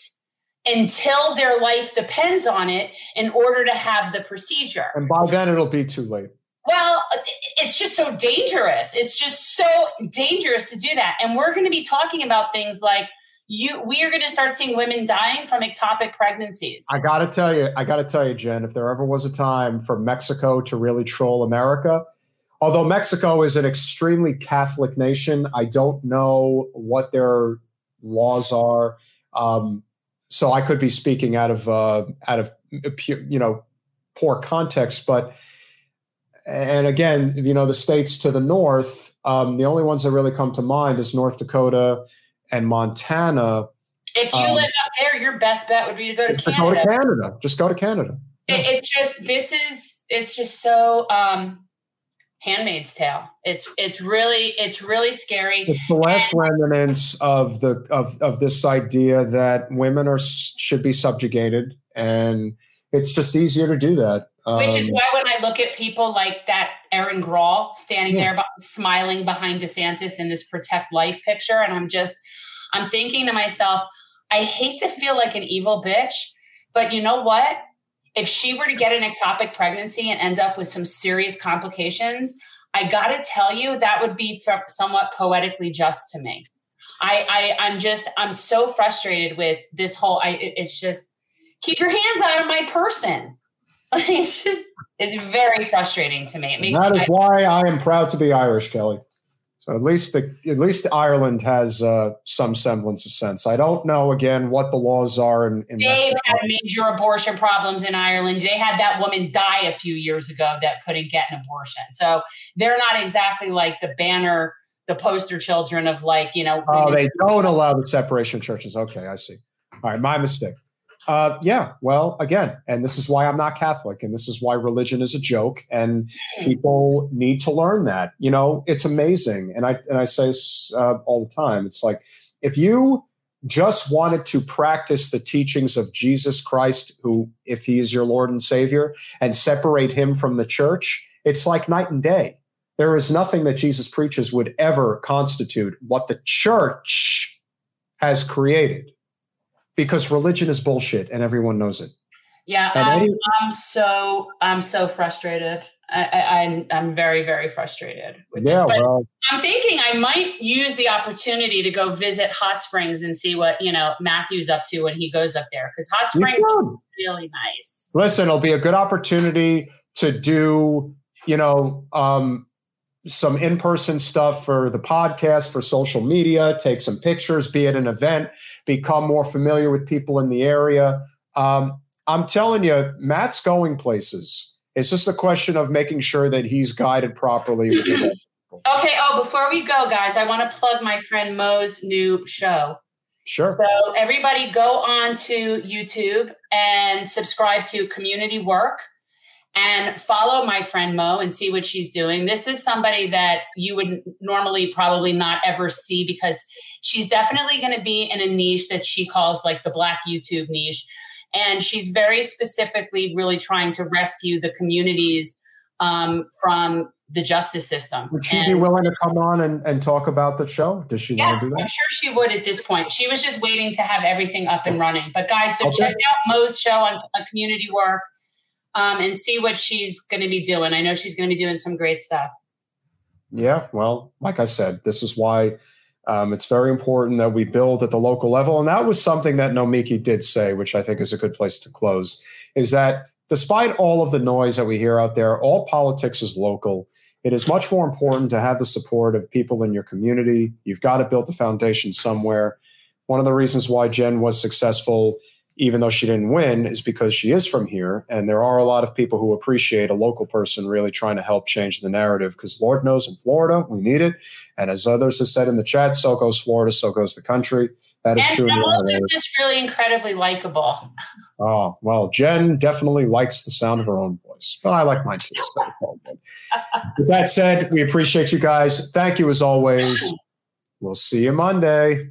until their life depends on it in order to have the procedure. And by then it'll be too late. Well, it's just so dangerous. It's just so dangerous to do that. And we're going to be talking about things like you we are going to start seeing women dying from ectopic pregnancies. I got to tell you, I got to tell you Jen, if there ever was a time for Mexico to really troll America, although Mexico is an extremely Catholic nation, I don't know what their laws are. Um, so I could be speaking out of uh, out of you know poor context, but and again, you know, the states to the north, um, the only ones that really come to mind is North Dakota and Montana. If you um, live up there, your best bet would be to go to Canada. Go to Canada. Just go to Canada. Yeah. It, it's just this is it's just so um, Handmaid's Tale. It's it's really it's really scary. It's the last and, remnants of the of of this idea that women are should be subjugated, and it's just easier to do that. Um, Which is um, why when I look at people like that Erin Grall standing yeah. there smiling behind DeSantis in this protect life picture, and I'm just I'm thinking to myself, I hate to feel like an evil bitch, but you know what? If she were to get an ectopic pregnancy and end up with some serious complications, I got to tell you, that would be somewhat poetically just to me. I, I I'm just I'm so frustrated with this whole. I it's just keep your hands out of my person. [LAUGHS] it's just it's very frustrating to me. It makes that me, is I, why I am proud to be Irish, Kelly. So at least the at least Ireland has uh, some semblance of sense. I don't know again what the laws are in. in They've had major abortion problems in Ireland. They had that woman die a few years ago that couldn't get an abortion. So they're not exactly like the banner, the poster children of like you know. Oh, they don't allow the separation of churches. Okay, I see. All right, my mistake. Uh, yeah, well, again, and this is why I'm not Catholic, and this is why religion is a joke, and hmm. people need to learn that. You know, it's amazing, and I and I say this uh, all the time. It's like if you just wanted to practice the teachings of Jesus Christ, who, if He is your Lord and Savior, and separate Him from the church, it's like night and day. There is nothing that Jesus preaches would ever constitute what the church has created because religion is bullshit and everyone knows it. Yeah, I'm, any- I'm, so I'm so frustrated. I, am I'm, I'm very very frustrated with yeah, this. But well, I'm thinking I might use the opportunity to go visit Hot Springs and see what you know Matthew's up to when he goes up there because Hot Springs is really nice. Listen, it'll be a good opportunity to do you know um, some in-person stuff for the podcast for social media take some pictures be at an event become more familiar with people in the area. Um, i'm telling you matt's going places. It's just a question of making sure that he's guided properly. [CLEARS THROAT] okay oh before we go guys i want to plug my friend mo's new show. Sure. So everybody go on to YouTube and subscribe to Community Work and follow my friend Mo and see what she's doing. This is somebody that you would normally probably not ever see because she's definitely going to be in a niche that she calls like the Black YouTube niche. And she's very specifically really trying to rescue the communities um, from the justice system. Would she and, be willing to come on and, and talk about the show? Does she yeah, want to do that? I'm sure she would at this point. She was just waiting to have everything up and running. But guys, so okay. check out Mo's show on, on community work um, and see what she's going to be doing. I know she's going to be doing some great stuff. Yeah, well, like I said, this is why um, it's very important that we build at the local level. And that was something that Nomiki did say, which I think is a good place to close, is that despite all of the noise that we hear out there, all politics is local. It is much more important to have the support of people in your community. You've got to build the foundation somewhere. One of the reasons why Jen was successful even though she didn't win, is because she is from here. And there are a lot of people who appreciate a local person really trying to help change the narrative because Lord knows in Florida, we need it. And as others have said in the chat, so goes Florida, so goes the country. That is and true. And are just really incredibly likable. Oh, well, Jen definitely likes the sound of her own voice. But I like mine too. So [LAUGHS] With that said, we appreciate you guys. Thank you as always. We'll see you Monday.